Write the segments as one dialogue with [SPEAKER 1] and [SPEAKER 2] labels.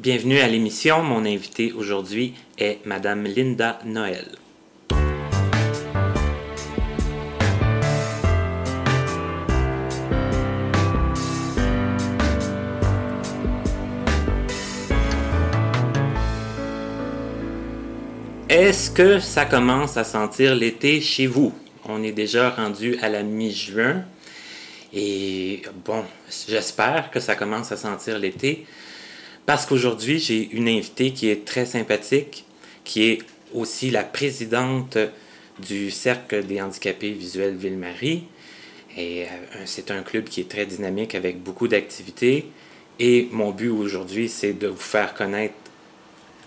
[SPEAKER 1] Bienvenue à l'émission. Mon invité aujourd'hui est Madame Linda Noël. Est-ce que ça commence à sentir l'été chez vous? On est déjà rendu à la mi-juin. Et bon, j'espère que ça commence à sentir l'été. Parce qu'aujourd'hui, j'ai une invitée qui est très sympathique, qui est aussi la présidente du Cercle des handicapés visuels Ville-Marie. Et euh, c'est un club qui est très dynamique avec beaucoup d'activités. Et mon but aujourd'hui, c'est de vous faire connaître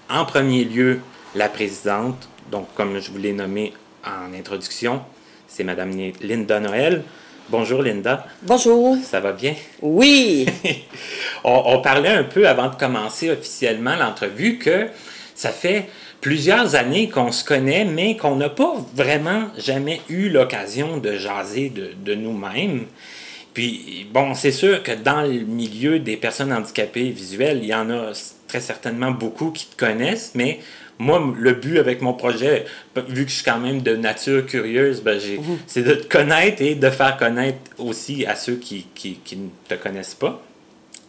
[SPEAKER 1] en premier lieu la présidente, donc comme je vous l'ai nommé en introduction, c'est Madame Linda Noël. Bonjour Linda.
[SPEAKER 2] Bonjour.
[SPEAKER 1] Ça va bien?
[SPEAKER 2] Oui.
[SPEAKER 1] on, parlait un peu avant de commencer officiellement l'entrevue que ça fait plusieurs années qu'on se connaît, mais qu'on n'a pas vraiment jamais eu l'occasion de jaser de, de nous-mêmes. Puis, bon, c'est sûr que dans le milieu des personnes handicapées visuelles, il y en a très certainement beaucoup qui te connaissent, mais moi, le but avec mon projet, vu que je suis quand même de nature curieuse, ben mhm. c'est de te connaître et de faire connaître aussi à ceux qui, ne te connaissent pas.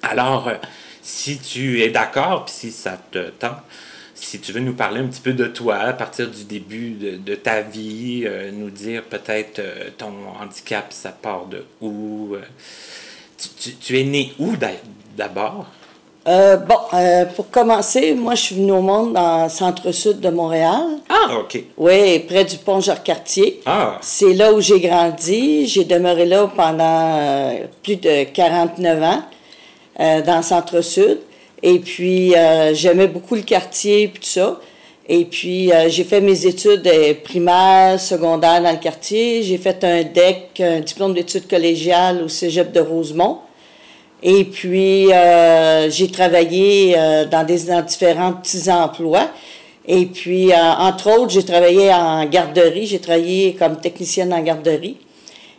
[SPEAKER 1] Alors, euh, si tu es d'accord, puis si ça te tente, si tu veux nous parler un petit peu de toi, à partir du début de, ta vie, euh, nous dire peut-être euh, ton handicap, ça part de où. tu, es né où d'abord?
[SPEAKER 2] Euh, bon, euh, pour commencer, moi, je suis venue au monde dans le centre-sud de Montréal.
[SPEAKER 1] Ah, OK.
[SPEAKER 2] Oui, près du pont Jacques-Cartier.
[SPEAKER 1] Ah.
[SPEAKER 2] C'est là où j'ai grandi. J'ai demeuré là pendant euh, plus de 49 ans, dans le centre-sud. Et puis, j'aimais beaucoup le quartier et tout ça. Et puis, j'ai fait mes études primaires, secondaires dans le quartier. J'ai fait un DEC, un diplôme d'études collégiales au cégep de Rosemont. Et puis, euh, j'ai travaillé euh, dans, des, différents petits emplois. Et puis, euh, entre autres, j'ai travaillé en garderie. J'ai travaillé comme technicienne en garderie.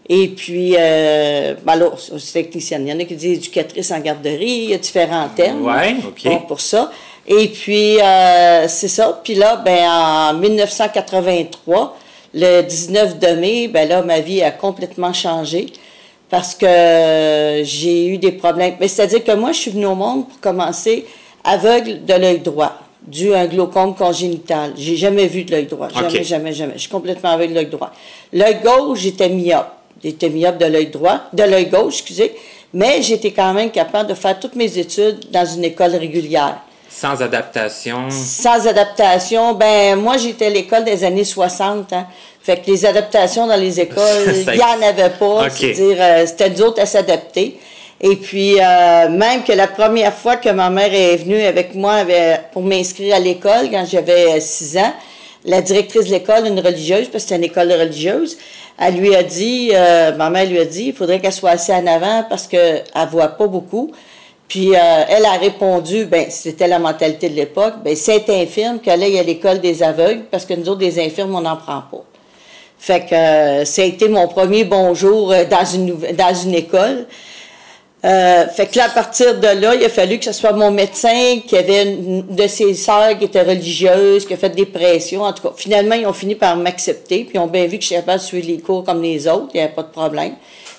[SPEAKER 2] Et puis, euh, ben alors, c'est technicienne. Il y en a qui disent éducatrice en garderie. Il y a différents termes
[SPEAKER 1] ouais, OK.
[SPEAKER 2] pour ça. Et puis, c'est ça. Puis là, ben, en 1983, le 19 de mai, ben là, ma vie a complètement changé parce que j'ai eu des problèmes. Mais c'est-à-dire que moi, je suis venue au monde pour commencer aveugle de l'œil droit, dû à un glaucome congénital. J'ai jamais vu de l'œil droit. Jamais, jamais, jamais. Je suis complètement aveugle de l'œil droit. L'œil gauche, j'étais myope. J'étais myope de l'œil droit, de l'œil gauche, excusez. Mais j'étais quand même capable de faire toutes mes études dans une école régulière.
[SPEAKER 1] Sans adaptation? Sans
[SPEAKER 2] adaptation. Ben, moi, j'étais à l'école des années 60. Hein. Fait que les adaptations dans les écoles, il n'y en avait pas. C'est-à-dire, euh, c'était nous autres à s'adapter. Et puis, euh, même que la première fois que ma mère est venue avec moi pour m'inscrire à l'école, quand j'avais 6 ans, la directrice de l'école, une religieuse, parce que c'était une école religieuse, elle lui a dit, euh, ma mère lui a dit, il faudrait qu'elle soit assise en avant parce qu'elle ne voit pas beaucoup. Puis elle a répondu, ben c'était la mentalité de l'époque, ben c'est infirme qu'elle aille à l'école des aveugles parce que nous autres, des infirmes, on n'en prend pas. Fait que euh, ça a été mon premier bonjour euh, dans une, dans une école. Euh, fait que là, à partir de là, il a fallu que ce soit mon médecin qui avait une de ses sœurs qui était religieuse, qui a fait des pressions. En tout cas, finalement, ils ont fini par m'accepter, puis ils ont bien vu que je suis capable de suivre les cours comme les autres, il n'y avait pas de problème.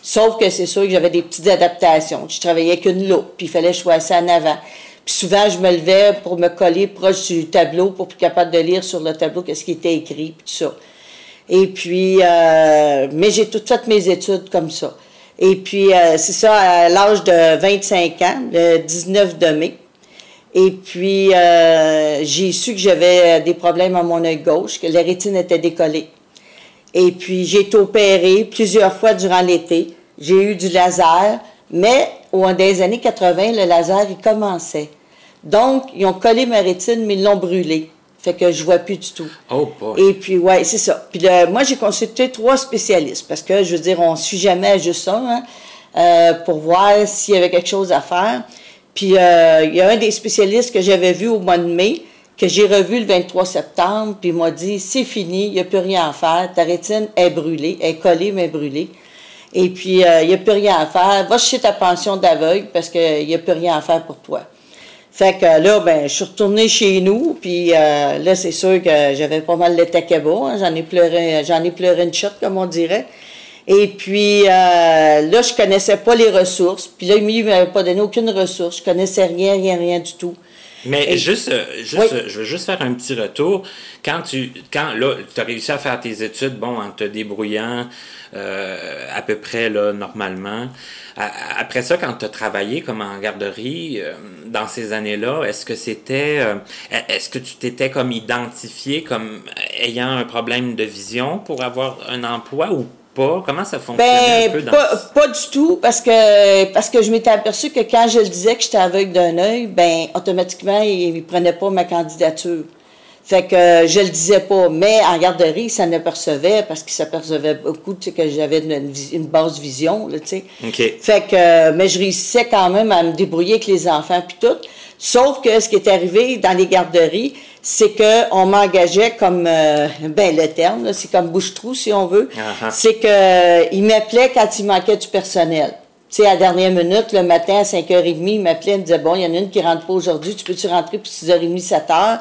[SPEAKER 2] Sauf que c'est sûr que j'avais des petites adaptations. Je travaillais avec une loupe, puis il fallait que je en avant. Puis souvent, je me levais pour me coller proche du tableau pour être capable de lire sur le tableau qu'est-ce qui était écrit, puis tout ça. Et puis, euh, mais j'ai toutes fait mes études comme ça. Et puis, euh, c'est ça, à l'âge de 25 ans, le 19 de mai. Et puis, euh, j'ai su que j'avais des problèmes à mon œil gauche, que la rétine était décollée. Et puis, j'ai été opérée plusieurs fois durant l'été. J'ai eu du laser, mais au des années 80, le laser, il commençait. Donc, ils ont collé ma rétine, mais ils l'ont brûlée. Fait que je vois plus du tout.
[SPEAKER 1] Oh,
[SPEAKER 2] Et puis, ouais, c'est ça. Puis moi, j'ai consulté trois spécialistes parce que, je veux dire, on ne suit jamais juste ça, hein, euh, pour voir s'il y avait quelque chose à faire. Puis, euh, il y a un des spécialistes que j'avais vu au mois de mai, que j'ai revu le 23 septembre, puis il m'a dit, c'est fini, il n'y a plus rien à faire, ta rétine est brûlée, est collée, mais brûlée. Et puis, euh, il n'y a plus rien à faire. Va chercher ta pension d'aveugle parce qu'il n'y a plus rien à faire pour toi. Fait que là, ben, je suis retournée chez nous, puis euh, là, c'est sûr que j'avais pas mal de takeba. Hein, j'en ai pleuré, j'en ai pleuré une shot, comme on dirait. Et puis euh, là, je connaissais pas les ressources. Puis là, il m'avait pas donné aucune ressource. Je connaissais rien, rien, rien du tout.
[SPEAKER 1] Mais juste, euh, juste je veux juste faire un petit retour. Quand tu quand là, tu as réussi à faire tes études, bon, en te débrouillant euh, à peu près là, normalement. Après ça, quand tu as travaillé comme en garderie euh, dans ces années-là, est-ce que c'était est-ce que tu t'étais comme identifié comme ayant un problème de vision pour avoir un emploi ou pas? Comment ça fonctionnait
[SPEAKER 2] un peu dans pas, pas du tout, parce que parce que je m'étais aperçu que quand je le disais que j'étais aveugle d'un œil, ben automatiquement, il ne prenait pas ma candidature. Fait que je le disais pas, mais en garderie, ça ne percevait parce qu'il s'apercevait beaucoup, tu sais, que j'avais une, une, basse vision, tu sais. Fait que, mais je réussissais quand même à me débrouiller avec les enfants puis tout. Sauf que ce qui est arrivé dans les garderies, c'est que on m'engageait comme euh, ben le terme, c'est comme bouche-trou si on veut. Uh-huh. C'est que euh, il m'appelait quand il manquait du personnel. Tu sais, à la dernière minute, le matin à 5h30, il m'appelait, il me disait Bon, il y en a une qui rentre pas aujourd'hui, tu peux-tu rentrer pour 6h30, 7h?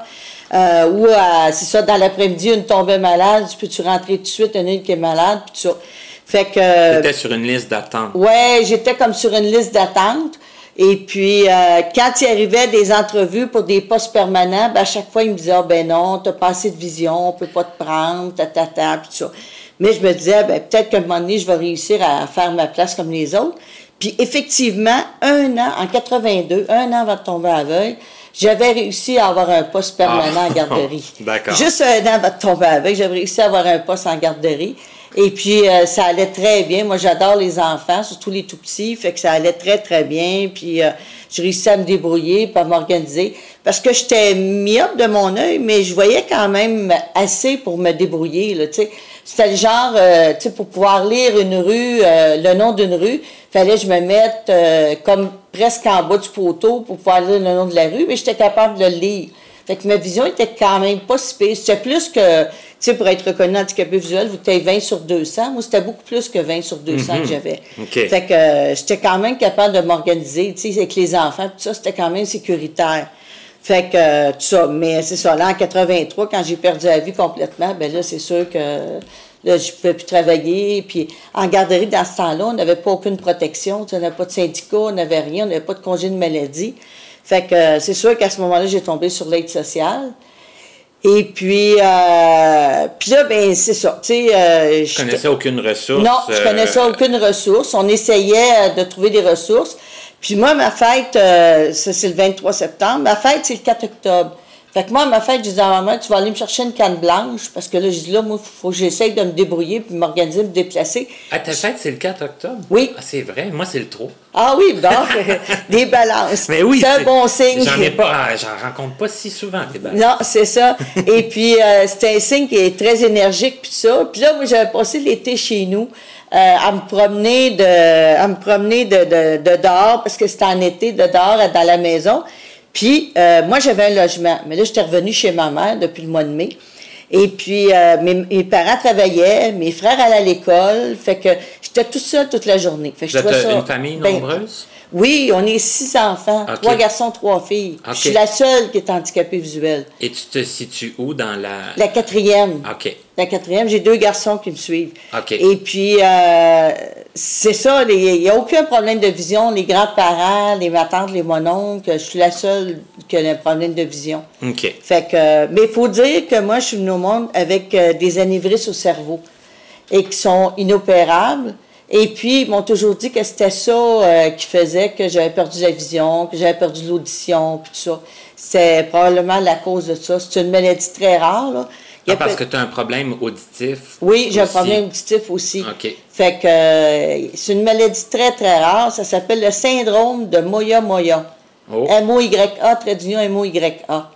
[SPEAKER 2] Euh, ou c'est ça, dans l'après-midi, une tombait malade, tu peux-tu rentrer tout de suite, il y en a une qui est malade, puis ça.
[SPEAKER 1] Fait que. T'étais sur une liste d'attente.
[SPEAKER 2] Ouais, j'étais comme sur une liste d'attente. Et puis, euh, quand il arrivait des entrevues pour des postes permanents, ben, à chaque fois, il me disait, ah, ben non, t'as pas assez de vision, on peut pas te prendre, ta, ta, ta, tout ça. Mais je me disais, ben, peut-être qu'à un moment donné, je vais réussir à faire ma place comme les autres. Puis, effectivement, un an, en 82, un an avant de tomber aveugle, j'avais réussi à avoir un poste permanent en ah. garderie.
[SPEAKER 1] D'accord.
[SPEAKER 2] Juste un an avant de tomber aveugle, j'avais réussi à avoir un poste en garderie. Et puis, euh, ça allait très bien. Moi, j'adore les enfants, surtout les tout petits. Fait que ça allait très, très bien. Puis, euh, je réussi à me débrouiller, pas m'organiser. Parce que j'étais myope de mon œil, mais je voyais quand même assez pour me débrouiller, là, tu sais. C'était le genre, euh, tu sais, pour pouvoir lire une rue, le nom d'une rue, fallait que je me mette comme presque en bas du poteau pour pouvoir lire le nom de la rue, mais j'étais capable de le lire. Fait que ma vision était quand même pas si pire. C'était plus que, tu sais, pour être reconnu handicapé visuel, vous étiez 20 sur 200. Moi, c'était beaucoup plus que 20 sur 200 que mhm. j'avais. Fait que euh, j'étais quand même capable de m'organiser, tu sais, avec les enfants, tout ça, c'était quand même sécuritaire. Fait que, euh, tout ça. Mais c'est ça, là, en 83, quand j'ai perdu la vie complètement, ben là, c'est sûr que là, je pouvais plus travailler. Puis en garderie, dans ce temps-là, on n'avait pas aucune protection. On n'avait pas de syndicat, on n'avait rien, on n'avait pas de congé de maladie. Fait que euh, c'est sûr qu'à ce moment-là, j'ai tombé sur l'aide sociale. Et puis, euh, puis là, ben c'est ça. Tu sais,
[SPEAKER 1] euh, je connaissais aucune ressource.
[SPEAKER 2] Non, je connaissais aucune ressource. On essayait de trouver des ressources. Puis moi, ma fête, ça c'est le 23 septembre. Ma fête, c'est le 4 octobre. Fait que moi, à ma fête, je disais à maman, tu vas aller me chercher une canne blanche, parce que là, je dis là, moi, il faut que j'essaye de me débrouiller, puis m'organiser, me déplacer.
[SPEAKER 1] À ta fête, c'est le 4 octobre?
[SPEAKER 2] Oui.
[SPEAKER 1] Ah, c'est vrai, moi, c'est le 3.
[SPEAKER 2] Ah oui, bon, des balances.
[SPEAKER 1] Mais oui.
[SPEAKER 2] C'est un bon signe.
[SPEAKER 1] J'en ai pas, ah, j'en rencontre pas si souvent, des balances.
[SPEAKER 2] Non, c'est ça. Et puis, euh, c'est un signe qui est très énergique, puis ça. Puis là, moi, j'avais passé l'été chez nous. Euh, à me promener de à me promener de, de, de dehors parce que c'était en été de dehors dans la maison puis, euh, moi, j'avais un logement. Mais là, j'étais revenue chez ma mère depuis le mois de mai. Et puis, euh, mes, parents travaillaient, mes frères allaient à l'école. Fait que j'étais toute seule toute la journée. Fait
[SPEAKER 1] que Vous êtes une famille ben, nombreuse?
[SPEAKER 2] Oui, on est six enfants, trois garçons, trois filles. Je suis la seule qui est handicapée visuelle.
[SPEAKER 1] Et tu te situes où dans la...
[SPEAKER 2] La quatrième.
[SPEAKER 1] OK.
[SPEAKER 2] La quatrième, j'ai deux garçons qui me suivent. OK. Et puis, euh, c'est ça, il n'y a aucun problème de vision. Les grands-parents, les matantes, les mononcles, je suis la seule qui a un problème de vision.
[SPEAKER 1] OK.
[SPEAKER 2] Fait que, mais il faut dire que moi, je suis venue au monde avec euh, des anévrismes au cerveau et qui sont inopérables. Et puis, ils m'ont toujours dit que c'était ça euh, qui faisait que j'avais perdu la vision, que j'avais perdu l'audition, puis tout ça. C'est probablement la cause de ça. C'est une maladie très rare, là.
[SPEAKER 1] Ah, parce que tu as un problème auditif.
[SPEAKER 2] Oui, j'ai un problème auditif aussi.
[SPEAKER 1] OK.
[SPEAKER 2] Fait que euh, c'est une maladie très, très rare. Ça s'appelle le syndrome de Moya-Moya. Oh. M-O-Y-A, trait d'union M-O-Y-A.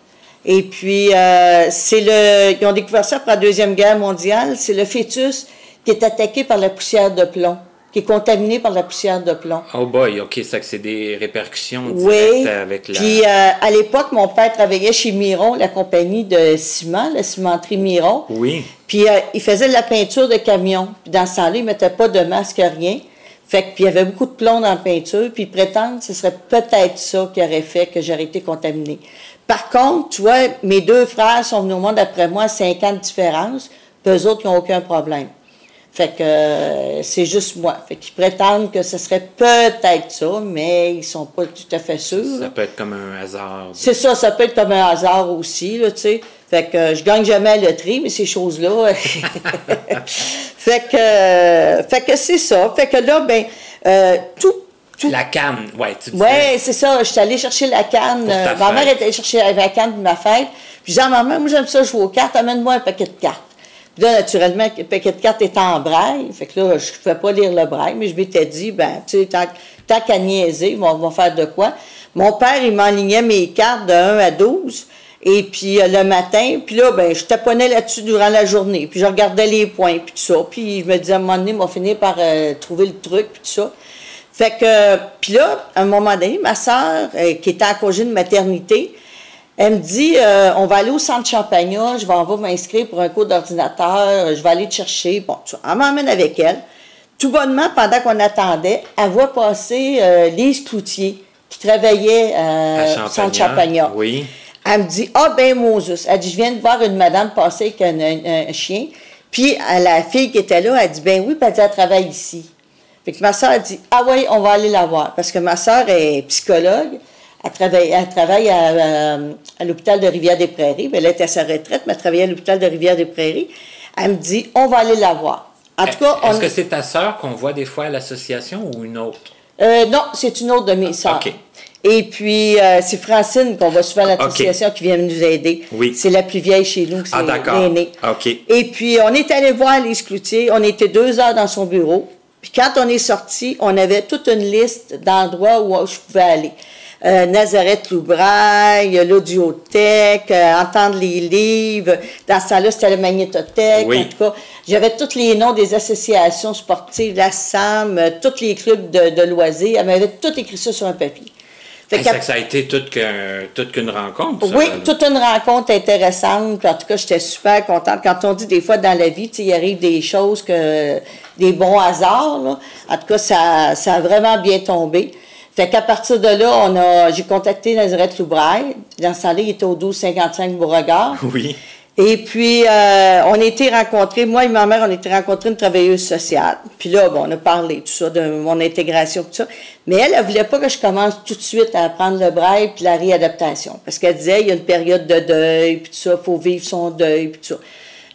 [SPEAKER 2] Et puis, euh, c'est le. Ils ont découvert ça après la Deuxième Guerre mondiale. C'est le fœtus qui est attaqué par la poussière de plomb qui est contaminé par la poussière de plomb.
[SPEAKER 1] Oh boy, OK, ça c'est des répercussions
[SPEAKER 2] oui.
[SPEAKER 1] avec la...
[SPEAKER 2] Puis euh, à l'époque, mon père travaillait chez Miron, la compagnie de ciment, la cimenterie Miron.
[SPEAKER 1] Oui.
[SPEAKER 2] Puis euh, il faisait de la peinture de camion. Puis dans ce temps-là, il mettait pas de masque, rien. Fait que, puis il y avait beaucoup de plomb dans la peinture, puis que ce serait peut-être ça qui aurait fait que j'aurais été contaminée. Par contre, tu vois, mes deux frères sont venus au monde après moi à 5 ans de différence, puis eux autres, ils n'ont aucun problème. Fait que euh, c'est juste moi. Fait qu'ils prétendent que ce serait peut-être ça, mais ils sont pas tout à fait sûrs.
[SPEAKER 1] Ça peut être comme un hasard.
[SPEAKER 2] C'est ça, ça peut être comme un hasard aussi, là, tu sais. Fait que euh, je gagne jamais à la loterie, mais ces choses-là. fait que, euh, fait que c'est ça. Fait que là, ben, tout
[SPEAKER 1] La canne, tu
[SPEAKER 2] Oui, c'est ça. Je suis allée chercher la canne. ma mère était allée chercher la canne de ma fête. Puis j'ai dit à ma mère, moi j'aime ça jouer aux cartes, amène-moi un paquet de cartes là, naturellement, le paquet de cartes était en braille. Fait que là, je ne pouvais pas lire le braille, mais je m'étais dit, ben, tu sais, tant, qu'à niaiser, on va faire de quoi. Mon père, il m'enlignait mes cartes de 1 à 12. Et puis euh, le matin, puis là, ben, je taponnais là-dessus durant la journée. Puis je regardais les points, puis tout ça. Puis je me disais, à un moment donné, m'a fini par euh, trouver le truc, puis tout ça. Fait que, puis là, à un moment donné, ma soeur, euh, qui était en congé de maternité, elle me dit, euh, on va aller au centre Champagnat, je vais, en va m'inscrire pour un cours d'ordinateur, je vais aller te chercher. Bon, elle m'emmène avec elle. Tout bonnement, pendant qu'on attendait, elle voit passer euh, Lise Cloutier, qui travaillait euh, au centre Champagnat.
[SPEAKER 1] Oui.
[SPEAKER 2] Elle me dit, ah ben Moses, elle dit, je viens de voir une madame passer avec un, chien. Puis la fille qui était là, elle dit, ben oui, puis elle dit, elle travaille ici. Fait que ma soeur a dit, ah oui, on va aller la voir. Parce que ma soeur est psychologue. Elle travaille, elle travaille à, à, l'hôpital de Rivière-des-Prairies. Elle était à sa retraite, mais elle travaillait à l'hôpital de Rivière-des-Prairies. Elle me dit, on va aller la voir.
[SPEAKER 1] En tout cas, Est-ce que c'est ta sœur qu'on voit des fois à l'association ou une autre?
[SPEAKER 2] Euh, non, c'est une autre de mes sœurs. OK. Et puis, euh, c'est Francine qu'on voit souvent à l'association qui vient nous aider.
[SPEAKER 1] Oui.
[SPEAKER 2] C'est la plus vieille chez nous, c'est
[SPEAKER 1] ah, l'aînée.
[SPEAKER 2] OK. Et puis, on est allé voir Lise Cloutier. On était deux heures dans son bureau. Puis quand on est sorti, on avait toute une liste d'endroits où je pouvais aller euh, Nazareth Loubraille, l'audiothèque, euh, entendre les livres. Dans ce temps-là, c'était la magnétothèque. En tout cas, j'avais tous les noms des associations sportives, la SAM, euh, tous les clubs de, loisirs. Elle m'avait tout écrit ça sur un papier.
[SPEAKER 1] Fait que, ça a été toute qu'une rencontre.
[SPEAKER 2] oui, toute une rencontre intéressante. en tout cas, j'étais super contente. Quand on dit des fois dans la vie, il arrive des choses que des bons hasards. En tout cas, ça, ça a vraiment bien tombé. Fait qu'à partir de là, on a, j'ai contacté Nazareth Loubraille. Dans ce temps-là, il était au 1255 Beauregard.
[SPEAKER 1] Oui.
[SPEAKER 2] Et puis, euh, on a été rencontrés, moi et ma mère, on a été rencontrés une travailleuse sociale. Puis là, bon, on a parlé, tout ça, de mon intégration, tout ça. Mais elle, elle voulait pas que je commence tout de suite à apprendre le braille puis la réadaptation. Parce qu'elle disait, il y a une période de deuil, puis tout ça, il faut vivre son deuil, puis tout ça.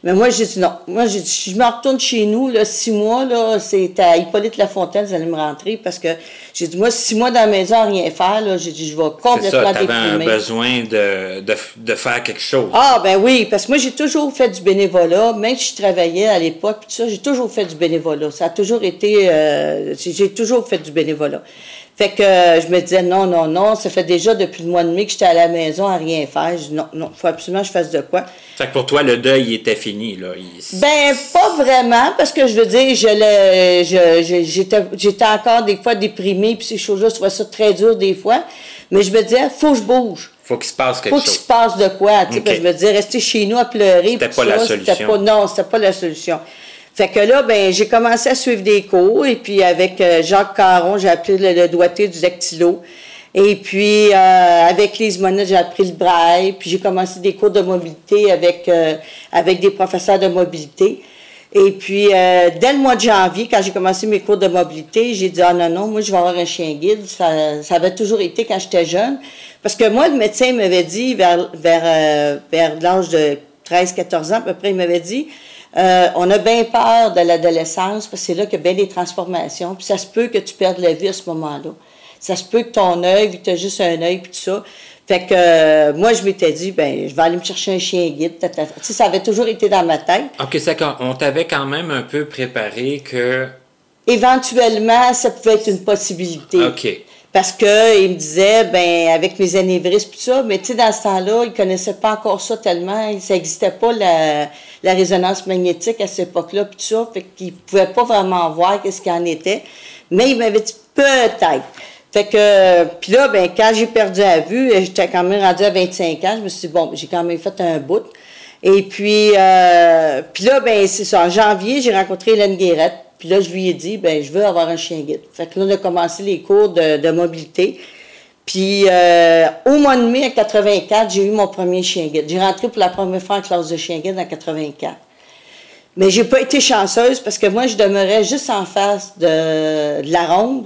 [SPEAKER 2] Mais moi, j'ai dit non. Moi, j'ai dit, je me retourne chez nous, là, six mois, là, c'est à Hippolyte Lafontaine, vous allez me rentrer, parce que j'ai dit, moi, six mois dans la maison à rien faire, là, j'ai dit, je vais complètement
[SPEAKER 1] déprimer. un besoin de, de, de, faire quelque chose.
[SPEAKER 2] Ah, ben oui, parce que moi, j'ai toujours fait du bénévolat, même si je travaillais à l'époque, tout ça, j'ai toujours fait du bénévolat. Ça a toujours été, euh, j'ai toujours fait du bénévolat. Fait que euh, je me disais non, non, non, ça fait déjà depuis le mois de mai que j'étais à la maison à rien faire. Je dis non, non, il faut absolument que je fasse de quoi.
[SPEAKER 1] Fait que pour toi, le deuil était fini, là.
[SPEAKER 2] Ben, pas vraiment, parce que je veux dire, je j'étais, j'étais encore des fois déprimée, puis ces choses-là, je trouvais ça très dur des fois. Mais je me disais, faut que je bouge.
[SPEAKER 1] Faut qu'il se passe quelque chose.
[SPEAKER 2] Faut qu'il se passe de quoi, tu sais. Je me disais, rester chez nous à pleurer.
[SPEAKER 1] C'était pas la solution.
[SPEAKER 2] Pas, non, c'était pas la solution. Fait que là, ben, j'ai commencé à suivre des cours et puis avec euh, Jacques Caron, j'ai appris le, doigté du dactylo. Et puis euh, avec Lise Monette, j'ai appris le braille. Puis j'ai commencé des cours de mobilité avec euh, avec des professeurs de mobilité. Et puis dès le mois de janvier, quand j'ai commencé mes cours de mobilité, j'ai dit ah non non, moi je vais avoir un chien guide. Ça, ça avait toujours été quand j'étais jeune, parce que moi le médecin m'avait dit vers vers vers l'âge de 13-14 ans à peu près, il m'avait dit euh, on a bien peur de l'adolescence parce que c'est là qu'il y a bien des transformations. Puis ça se peut que tu perdes la vue à ce moment-là. Ça se peut que ton œil, tu as juste un œil, puis tout ça. Fait que euh, moi, je m'étais dit, ben, je vais aller me chercher un chien guide. Tu sais, ça avait toujours été dans ma tête.
[SPEAKER 1] OK, d'accord. On t'avait quand même un peu préparé que.
[SPEAKER 2] Éventuellement, ça pouvait être une possibilité.
[SPEAKER 1] OK.
[SPEAKER 2] Parce que il me disait, ben, avec mes anévrismes, tout ça, mais tu sais, dans ce temps-là, il connaissait pas encore ça tellement. Ça n'existait pas la la résonance magnétique à cette époque-là, puis tout ça, fait qu'il pouvait pas vraiment voir qu'est-ce qu'il en était. Mais il m'avait dit peut-être. Fait que, puis là, ben, quand j'ai perdu la vue, j'étais quand même rendu à 25 ans, je me suis dit, bon, j'ai quand même fait un bout. Et puis, euh, puis là, ben, c'est ça, en janvier, j'ai rencontré Hélène Guérette. Puis là, je lui ai dit, ben je veux avoir un chien guide. Fait que là, on a commencé les cours de, mobilité. Puis euh, au mois de mai 84, j'ai eu mon premier chien guide. J'ai rentré pour la première fois en classe de chien guide en 84. Mais j'ai pas été chanceuse parce que moi, je demeurais juste en face de la ronde.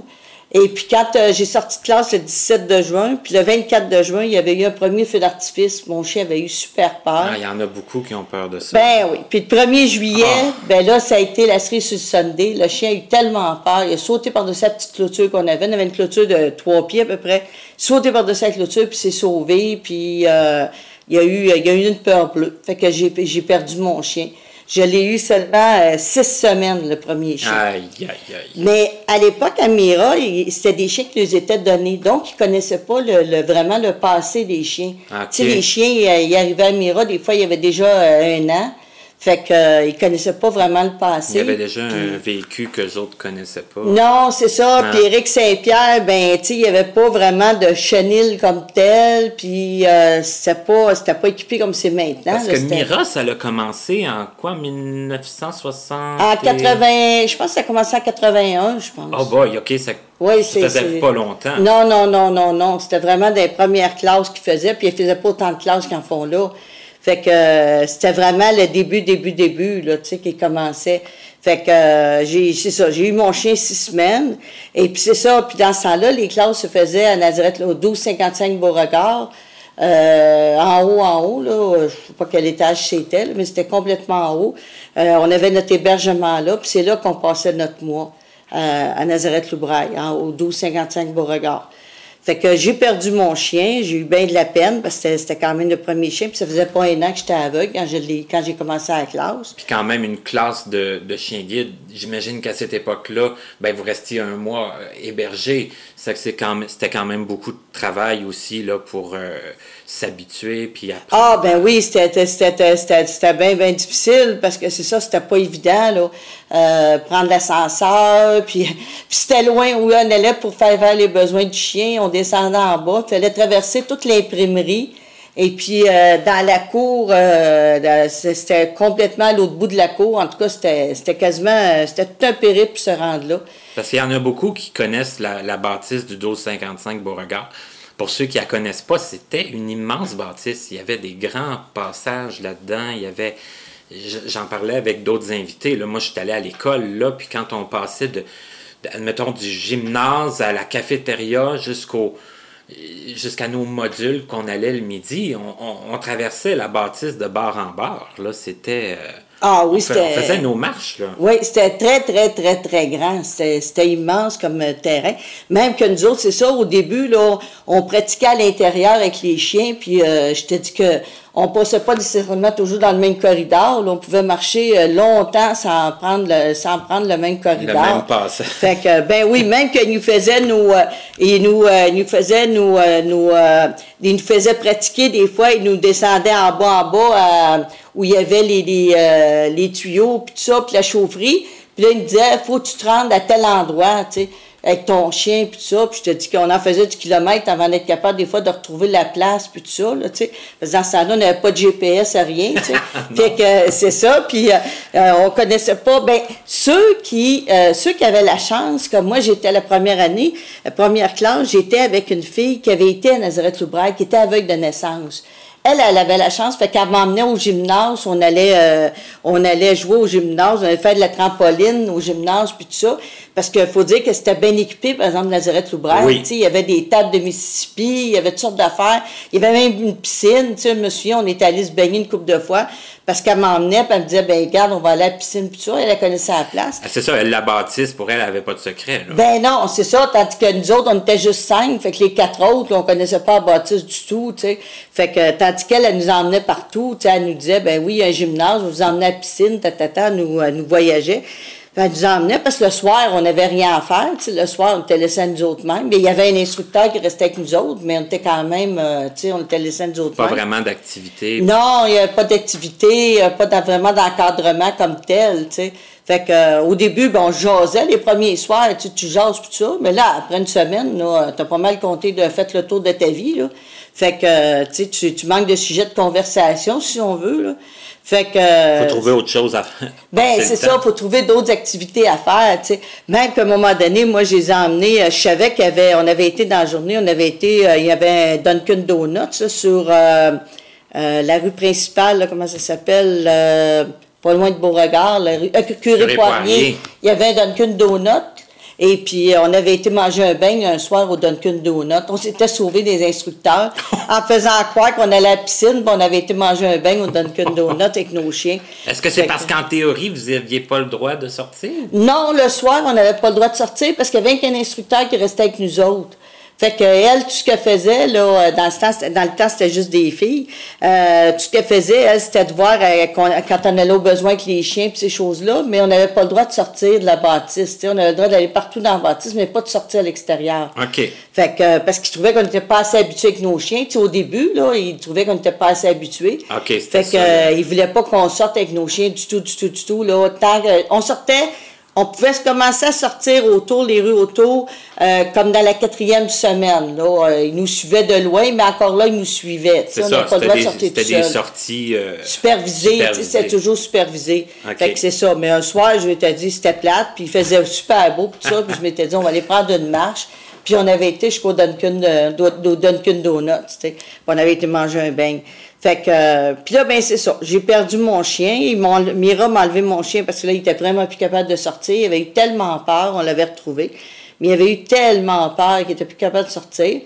[SPEAKER 2] Et puis quand euh, j'ai sorti de classe le 17 de juin, puis le 24 de juin, il y avait eu un premier feu d'artifice. Mon chien avait eu super peur.
[SPEAKER 1] Ah, il y en a beaucoup qui ont peur de ça.
[SPEAKER 2] Ben oui. Puis le 1er juillet, ah. ben là, ça a été la cerise sur le Sunday. Le chien a eu tellement peur. Il a sauté par-dessus la petite clôture qu'on avait. On avait une clôture de trois pieds à peu près. Il a sauté par-dessus la clôture, puis s'est sauvé. Puis euh, il, y a eu, il y a eu une peur bleue. Fait que j'ai perdu mon chien. Je l'ai eu seulement euh, six semaines, le premier chien.
[SPEAKER 1] Aïe, aïe, aïe.
[SPEAKER 2] Mais à l'époque, à Mira, c'était des chiens qui nous étaient donnés. Donc, ils ne connaissaient pas le, vraiment le passé des chiens. Tu sais, les chiens, ils, arrivaient à Mira, des fois, il y avait déjà euh, un an. Fait qu'ils euh, ne connaissaient pas vraiment le passé.
[SPEAKER 1] Il y avait déjà un vécu que les autres connaissaient pas.
[SPEAKER 2] Non, c'est ça. Ah. Puis Éric Saint-Pierre, ben, tu sais, il n'y avait pas vraiment de chenil comme tel. Puis euh, c'était pas, pas équipé comme c'est maintenant.
[SPEAKER 1] Parce que Mira, ça a commencé en quoi, 1960?
[SPEAKER 2] En 80, je pense que ça a commencé en 81, je pense.
[SPEAKER 1] Oh boy, OK, ça oui, ça faisait pas longtemps.
[SPEAKER 2] Non, non, non, non, non. C'était vraiment des premières classes qu'ils faisaient, puis ils faisaient pas autant de classes qu'ils en font là. Fait que euh, c'était vraiment le début, début, début, là, tu sais, qui commençait. Fait que euh, j'ai, c'est ça, j'ai eu mon chien six semaines. Et puis c'est ça, puis dans ce temps-là, les classes se faisaient à Nazareth, au 1255 Beauregard. Euh, en haut, en haut, là, je sais pas quel étage c'était, mais c'était complètement en haut. on avait notre hébergement là, puis c'est là qu'on passait notre mois à Nazareth-Loubraille, haut, 1255 Beauregard. Fait que j'ai perdu mon chien, j'ai eu bien de la peine parce que c'était quand même le premier chien, puis ça faisait pas un an que j'étais aveugle quand quand j'ai commencé à la classe.
[SPEAKER 1] Puis quand même une classe de, de chien guide, j'imagine qu'à cette époque-là, ben vous restiez un mois euh, hébergé. C'était quand, quand même beaucoup de travail aussi là, pour euh, s'habituer puis apprendre.
[SPEAKER 2] Ah ben oui, c'était bien, bien difficile parce que c'est ça, c'était pas évident, là. Euh, prendre l'ascenseur, puis, puis c'était loin où on allait pour faire vers les besoins du chien. On descendait en bas, il fallait traverser toute l'imprimerie. Et puis, euh, dans la cour, euh, c'était complètement à l'autre bout de la cour. En tout cas, c'était quasiment, c'était tout un périple se rendre là.
[SPEAKER 1] Parce qu'il y en a beaucoup qui connaissent la, la bâtisse du 1255 Beauregard. Pour ceux qui la connaissent pas, c'était une immense bâtisse. Il y avait des grands passages là-dedans. Il y avait. J'en parlais avec d'autres invités. Là. Moi, je suis allé à l'école, là, puis quand on passait de, admettons, du gymnase à la cafétéria jusqu'au jusqu'à nos modules qu'on allait le midi, on, traversait la bâtisse de bar en bar. Là, c'était. Euh,
[SPEAKER 2] ah oui, c'était.
[SPEAKER 1] On faisait nos marches, là.
[SPEAKER 2] Oui, c'était très, très, très, très grand. C'était immense comme euh, terrain. Même que nous autres, c'est ça, au début, là, on pratiquait à l'intérieur avec les chiens, puis euh, je te dis que on passait pas nécessairement toujours dans le même corridor. Là, on pouvait marcher euh, longtemps sans prendre le, sans prendre le même corridor. Le
[SPEAKER 1] même passe.
[SPEAKER 2] Fait que, ben oui, même qu'il nous faisait nous, euh, il nous, euh, nous faisait nous, nous, il nous faisait pratiquer des fois, il nous descendait en bas, en bas, où il y avait les, les, les tuyaux, puis tout ça, puis la chaufferie. Puis là, il nous disait, faut que tu te rendes à tel endroit, tu sais avec ton chien, puis tout ça, puis je te dis qu'on en faisait du kilomètre avant d'être capable des fois de retrouver la place, puis tout ça, là, tu sais. Parce que dans ce temps-là, on n'avait pas de GPS, rien, tu sais. fait que euh, c'est ça, puis euh, euh, on connaissait pas, ben ceux qui, ceux qui avaient la chance, comme moi, j'étais la première année, la première classe, j'étais avec une fille qui avait été à Nazareth-Loubraille, qui était aveugle de naissance elle, elle avait la chance, fait qu'elle m'emmenait au gymnase, on allait, euh, on allait jouer au gymnase, on allait faire de la trampoline au gymnase, puis tout ça, parce qu'il faut dire que c'était bien équipé, par exemple, Nazareth Loubraire, oui. il y avait des tables de Mississippi, il y avait toutes sortes d'affaires, il y avait même une piscine, tu sais, je me souviens, on était allé se baigner une couple de fois, parce qu'elle m'emmenait, puis elle me disait, ben regarde, on va aller à la piscine, puis ça, elle, connaissait la place.
[SPEAKER 1] Ah, c'est ça, elle la bâtisse, pour elle, elle n'avait pas de secret. Là.
[SPEAKER 2] Ben non, c'est ça, tandis que nous autres, on était juste cinq, fait que les quatre autres, là, on connaissait pas la bâtisse du tout, tu sais. Fait que, tandis qu'elle, elle nous emmenait partout, tu sais, elle nous disait, ben oui, il y a un gymnase, on vous emmenez à la piscine, tatata, nous, elle nous voyageait. Elle nous emmenait parce que le soir, on n'avait rien à faire. Tu sais, le soir, on était laissé à nous autres mêmes. Mais il y avait un instructeur qui restait avec nous autres, mais on était quand même, euh, tu sais, on était laissé à nous autres
[SPEAKER 1] pas mêmes. Pas vraiment d'activité.
[SPEAKER 2] Non, il n'y avait pas d'activité, pas vraiment d'encadrement comme tel, tu sais. Fait que, euh, au début, ben, on jasait les premiers soirs, tu, tu jases tout ça. Mais là, après une semaine, tu as pas mal compté de fait le tour de ta vie, là. Fait que, tu, tu manques de sujets de conversation, si on veut, là. Fait que. Faut
[SPEAKER 1] trouver autre chose à faire.
[SPEAKER 2] Ben, c'est ça, faut trouver d'autres activités à faire, tu sais. Même qu'à un moment donné, moi, je les ai emmenés, euh, je savais qu'il y avait, on avait été dans la journée, on avait été, euh, il y avait un Dunkin' Donuts, sur euh, la rue principale, comment ça s'appelle, pas loin de Beauregard, la rue, Curé-Poirier. Il y avait un Dunkin' Donut. Et puis, euh, on avait été manger un bain un soir au Dunkin' Donut. On s'était sauvé des instructeurs en faisant croire qu'on allait à la piscine, on avait été manger un bain au Dunkin' Donut avec nos chiens.
[SPEAKER 1] Est-ce que c'est parce qu'en théorie, vous n'aviez pas le droit de sortir?
[SPEAKER 2] Non, le soir, on n'avait pas le droit de sortir parce qu'il y avait qu'un instructeur qui restait avec nous autres. Fait que elle, tout ce qu'elle faisait, là, euh, dans, ce temps, dans le temps, c'était juste des filles. Euh, tout ce qu'elle faisait, elle, c'était de voir euh, quand on allait au besoin avec les chiens et ces choses-là, mais on n'avait pas le droit de sortir de la bâtisse. On avait le droit d'aller partout dans la bâtisse, mais pas de sortir à l'extérieur.
[SPEAKER 1] OK.
[SPEAKER 2] Fait que, parce qu'ils trouvaient qu'on n'était pas assez habitués avec nos chiens. au début, là, ils trouvaient qu'on n'était pas assez habitués.
[SPEAKER 1] OK,
[SPEAKER 2] Fait que, euh, ils voulaient pas qu'on sorte avec nos chiens du tout, du tout, du tout. Là, tant on sortait on pouvait commencer à sortir autour, les rues autour, euh, comme dans la quatrième semaine. Là. Euh, ils nous suivaient de loin, mais encore là, ils nous suivaient.
[SPEAKER 1] C'est ça, c'était des, sorties...
[SPEAKER 2] Euh, supervisées, c'était toujours supervisé. Fait que c'est ça. Mais un soir, je m'étais dit, c'était plate, puis il faisait super beau, puis ça, puis je m'étais dit, on va aller prendre une marche. Puis on avait été jusqu'au Dunkin', Dunkin Donuts, tu on avait été manger un bain. Fait que, euh, puis là, ben c'est ça. J'ai perdu mon chien. Mira m'a enlevé mon chien parce que là, il était vraiment plus capable de sortir. Il avait eu tellement peur, on l'avait retrouvé. Mais il avait eu tellement peur qu'il était plus capable de sortir.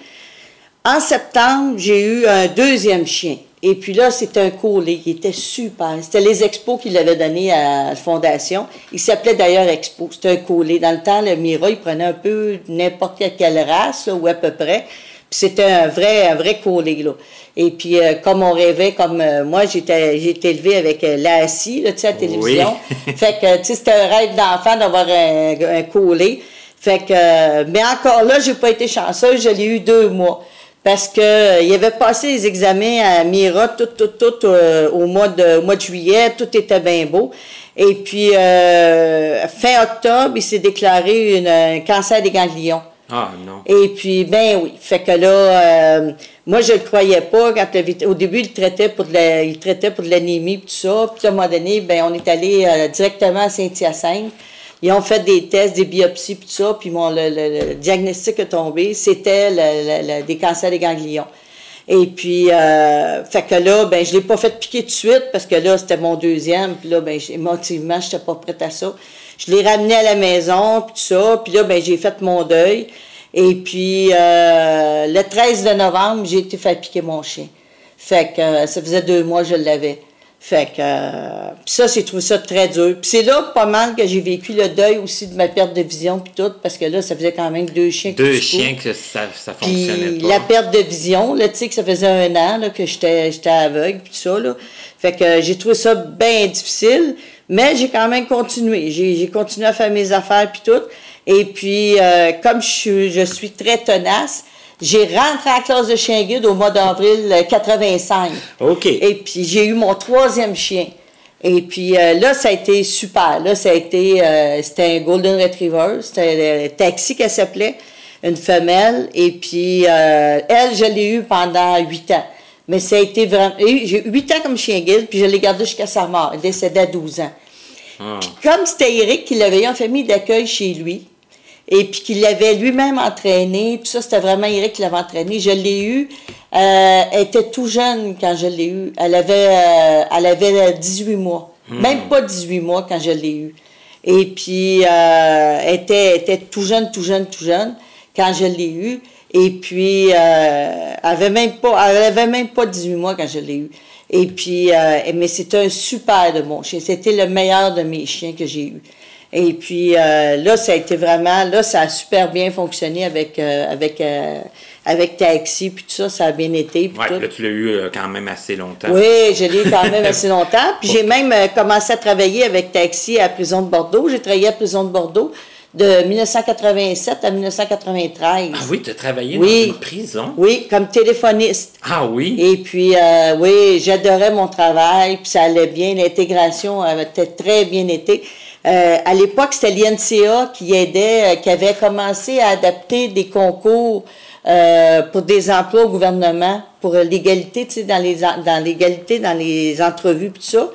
[SPEAKER 2] En septembre, j'ai eu un deuxième chien. Et puis là, c'était un collet qui était super. C'était les expos qu'il avait donné à la fondation. Il s'appelait d'ailleurs Expo. C'était un collet. Dans le temps, le Mira, il prenait un peu n'importe quelle race, ou à peu près. Puis c'était un vrai, un vrai collet, là. Et puis, euh, comme on rêvait, comme euh, moi, j'étais été élevée avec euh, l'ASI, tu sais, à la télévision. fait que, tu sais, c'était un rêve d'enfant d'avoir un, un collet. Fait que, mais encore là, j'ai pas été chanceuse, je l'ai eu deux mois. Parce que il avait passé les examens à Mira, tout, tout, tout, au, mois de, au mois de juillet, tout était bien beau. Et puis, fin octobre, il s'est déclaré une, un cancer des ganglions.
[SPEAKER 1] Ah, non.
[SPEAKER 2] Et puis, ben oui. Fait que là, moi, je le croyais pas. Au début, il traitait pour de traitait pour l'anémie tout ça. Puis à un moment donné, ben, on est allé euh, directement à Saint-Hyacinthe. Ils ont fait des tests, des biopsies, tout ça, puis mon, le, diagnostic est tombé. C'était des cancers des ganglions. Et puis, euh, fait que là, ben, je l'ai pas fait piquer tout de suite parce que là, c'était mon deuxième. Puis là, ben, émotivement, j'étais pas prête à ça. Je l'ai ramené à la maison, puis tout ça. Puis là, ben, j'ai fait mon deuil. Et puis, euh, le 13 de novembre, j'ai été fait piquer mon chien. Fait que euh, ça faisait deux mois que je l'avais. Fait que euh, puis ça, j'ai trouvé ça très dur. Puis c'est là pas mal que j'ai vécu le deuil aussi de ma perte de vision puis tout, parce que là, ça faisait quand même deux chiens.
[SPEAKER 1] Deux chiens que ça, ça fonctionnait
[SPEAKER 2] puis, la perte de vision, là, tu sais, que ça faisait un an là, que j'étais, j'étais aveugle puis tout ça, là. Fait que j'ai trouvé ça bien difficile, mais j'ai quand même continué. J'ai, continué à faire mes affaires puis tout. Et puis, euh, comme je suis, je suis très tenace, j'ai rentré à la classe de chien guide au mois d'avril 85.
[SPEAKER 1] Euh, OK.
[SPEAKER 2] Et puis, j'ai eu mon troisième chien. Et puis euh, là, ça a été super. Là, ça a été, c'était un Golden Retriever, c'était un taxi qu'elle s'appelait, une femelle. Et puis, elle, je l'ai eu pendant huit ans. Mais ça a été vraiment, j'ai eu huit ans comme chien guide, puis je l'ai gardé jusqu'à sa mort. Elle décédait à 12 ans. Ah. comme c'était Eric qui l'avait eu en famille d'accueil chez lui, et puis qu'il l'avait lui-même entraîné. Tout ça, c'était vraiment Eric qui l'avait entraîné. Je l'ai eu. Euh, elle était tout jeune quand je l'ai eu. Elle avait, euh, elle avait 18 mois. Hmm. Même pas 18 mois quand je l'ai eu. Et puis, euh, elle était, était tout jeune, tout jeune, tout jeune quand je l'ai eu. Et puis, elle avait même pas, elle avait même pas 18 mois quand je l'ai eu. Et puis, mais c'était un super de bon chien. C'était le meilleur de mes chiens que j'ai eu. Et puis euh, là, ça a été vraiment, là, ça a super bien fonctionné avec, euh, avec, euh, avec Taxi, puis tout ça, ça a bien été.
[SPEAKER 1] Oui, là, tu l'as eu quand même assez longtemps.
[SPEAKER 2] Oui, je l'ai eu quand même assez longtemps. Puis j'ai même commencé à travailler avec Taxi à la prison de Bordeaux. J'ai travaillé à la prison de Bordeaux de 1987 à 1993. Ah
[SPEAKER 1] oui, tu as travaillé dans une prison?
[SPEAKER 2] Oui, comme téléphoniste.
[SPEAKER 1] Ah oui?
[SPEAKER 2] Et puis, oui, j'adorais mon travail, puis ça allait bien. L'intégration avait très bien été. Euh, à l'époque, c'était l'INCA qui aidait, euh, qui avait commencé à adapter des concours euh, pour des emplois au gouvernement, pour l'égalité, tu sais, dans les dans l'égalité dans les entrevues puis tout ça.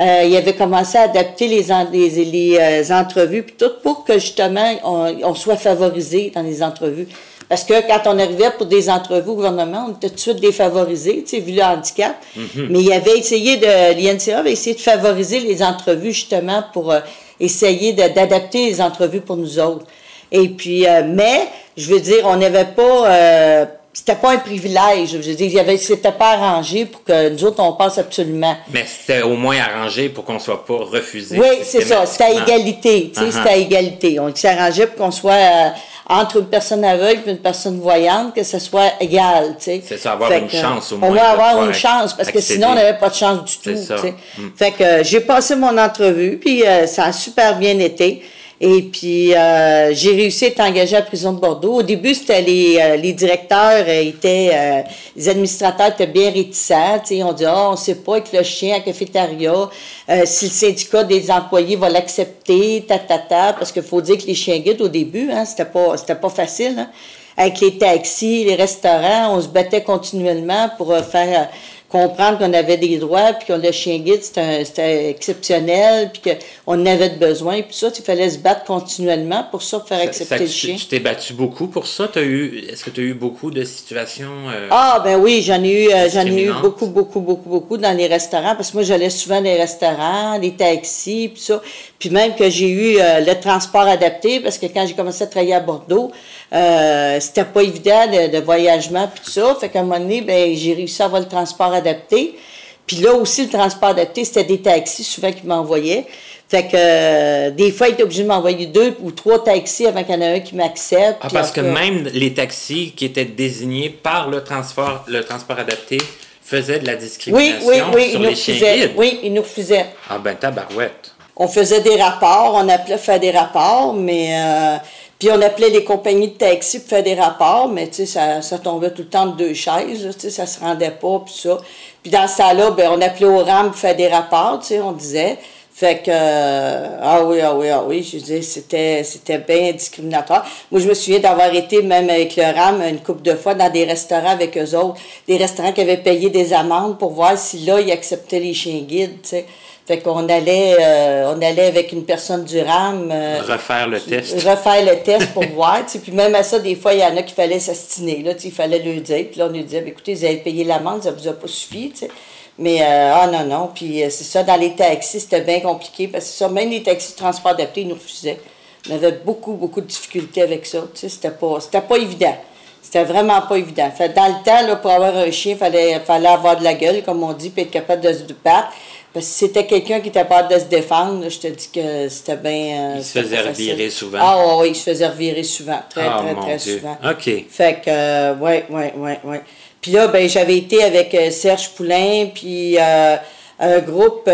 [SPEAKER 2] Euh, il avait commencé à adapter les, les, les euh, entrevues puis tout pour que justement on, on, soit favorisé dans les entrevues. Parce que quand on arrivait pour des entrevues au gouvernement, on était tout de suite défavorisés, tu sais, vu le handicap. Mm-hmm. Mais il avait essayé de, l'INCA avait essayé de favoriser les entrevues justement pour euh, essayer d'adapter les entrevues pour nous autres. Et puis, euh, mais, je veux dire, on n'avait pas, euh, c'était pas un privilège. Je veux dire, c'était pas arrangé pour que nous autres, on passe absolument.
[SPEAKER 1] Mais c'était au moins arrangé pour qu'on soit pas refusé.
[SPEAKER 2] Oui, c'est ça. C'était à égalité. Tu sais, c'était à uh-huh. égalité. On s'est arrangé pour qu'on soit, entre une personne aveugle et une personne voyante, que ce soit égal, tu sais.
[SPEAKER 1] C'est ça, avoir une chance au moins.
[SPEAKER 2] On va avoir une chance, parce que sinon, on n'avait pas de chance du tout, ça. Mm. Fait que euh, j'ai passé mon entrevue, puis euh, ça a super bien été. Et puis, euh, j'ai réussi à être engagée à la prison de Bordeaux. Au début, c'était les, euh, les directeurs euh, étaient, euh, les administrateurs étaient bien réticents. sais, on dit, oh, on sait pas avec le chien à la cafétéria, si le syndicat des employés va l'accepter, ta, ta, ta, parce qu'il faut dire que les chiens guides, au début, hein, c'était pas, c'était pas facile, hein. Avec les taxis, les restaurants, on se battait continuellement pour faire comprendre qu'on avait des droits, puis que le chien guide, c'était exceptionnel, puis qu'on avait de besoin, puis ça, il fallait se battre continuellement pour ça, pour faire accepter le chien.
[SPEAKER 1] Tu t'es battu beaucoup pour ça? Est-ce que tu as eu beaucoup de situations? Euh,
[SPEAKER 2] ah, ben oui, j'en ai eu, euh, j'en ai eu beaucoup, beaucoup, beaucoup, beaucoup dans les restaurants, parce que moi, j'allais souvent dans les restaurants, les taxis, puis ça. Puis même que j'ai eu euh, le transport adapté, parce que quand j'ai commencé à travailler à Bordeaux, c'était pas évident de, voyagement puis tout ça. Fait qu'à un moment donné, ben, j'ai réussi à avoir le transport adapté. Puis là aussi, le transport adapté, c'était des taxis souvent qui m'envoyaient. Fait que euh, des fois, il était obligé de m'envoyer deux ou trois taxis avant qu'il y en ait un qui m'accepte.
[SPEAKER 1] Ah, parce que même les taxis qui étaient désignés par le transport, le transport adapté faisaient de la discrimination
[SPEAKER 2] oui, oui, oui,
[SPEAKER 1] sur
[SPEAKER 2] les
[SPEAKER 1] chiens
[SPEAKER 2] Oui, ils nous refusaient.
[SPEAKER 1] Ah ben tabarouette.
[SPEAKER 2] On faisait des rapports, on appelait faire des rapports, mais euh, puis on appelait les compagnies de taxi pour faire des rapports, mais tu sais, ça, ça tombait tout le temps de deux chaises, tu sais, ça se rendait pas, puis ça. Puis dans ce temps-là, ben, on appelait au RAM pour faire des rapports, tu sais, on disait. Fait que, euh, ah oui, ah oui, ah oui, je disais, c'était, c'était bien discriminatoire. Moi, je me souviens d'avoir été même avec le RAM une couple de fois dans des restaurants avec eux autres, des restaurants qui avaient payé des amendes pour voir si là, ils acceptaient les chiens guides, tu sais. Fait qu'on allait, euh, on allait avec une personne du RAM.
[SPEAKER 1] Euh, refaire le test.
[SPEAKER 2] Refaire le test pour voir. Puis même à ça, des fois, il y en a qui fallait s'astiner. Là, il fallait le dire. Puis là, on lui disait, écoutez, vous avez payé l'amende, ça vous a pas suffi. Mais, euh, ah non, non. Puis c'est ça, dans les taxis, c'était bien compliqué. Parce que ça, même les taxis de transport adapté, ils nous refusaient. On avait beaucoup, beaucoup de difficultés avec ça. C'était pas, c'était pas évident. C'était vraiment pas évident. Fait, dans le temps, là, pour avoir un chien, il fallait, fallait avoir de la gueule, comme on dit, puis être capable de se battre. Parce que si c'était quelqu'un qui était pas de se défendre, je te dis que c'était bien.
[SPEAKER 1] Euh, il se faisait revirer souvent.
[SPEAKER 2] Ah oui, il se faisait revirer souvent. Très, ah, très, très souvent.
[SPEAKER 1] OK.
[SPEAKER 2] Fait que, oui, oui, oui, oui. Puis là, ben, j'avais été avec euh, Serge Poulain, puis euh, un groupe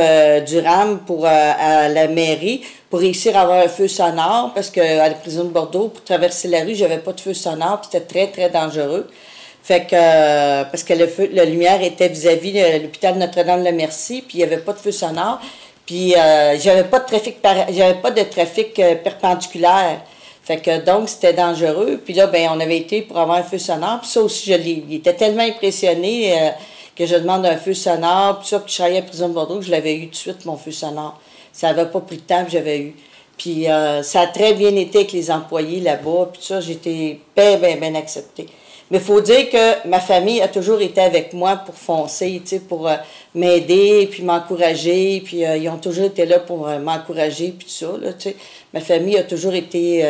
[SPEAKER 2] du RAM pour, à la mairie pour réussir à avoir un feu sonore, parce qu'à la prison de Bordeaux, pour traverser la rue, j'avais pas de feu sonore, puis c'était très, très dangereux. Fait que, euh, parce que le feu, la lumière était vis-à-vis de l'hôpital Notre-Dame-le-Merci, puis il n'y avait pas de feu sonore. Puis euh, j'avais pas de trafic j'avais pas de trafic euh, perpendiculaire. Fait que donc c'était dangereux. Puis là, ben on avait été pour avoir un feu sonore. Puis ça aussi, je. Il tellement impressionné euh, que je demande un feu sonore. Puis ça, puis je travaillais à prison de Bordeaux, je l'avais eu tout de suite, mon feu sonore. Ça n'avait pas pris de temps, que j'avais eu. Puis ça a très bien été avec les employés là-bas. Puis ça, j'étais bien, bien, bien acceptée. Mais il faut dire que ma famille a toujours été avec moi pour foncer, pour euh, m'aider, puis m'encourager, puis euh, ils ont toujours été là pour euh, m'encourager, puis tout ça, là, tu sais. Ma famille a toujours été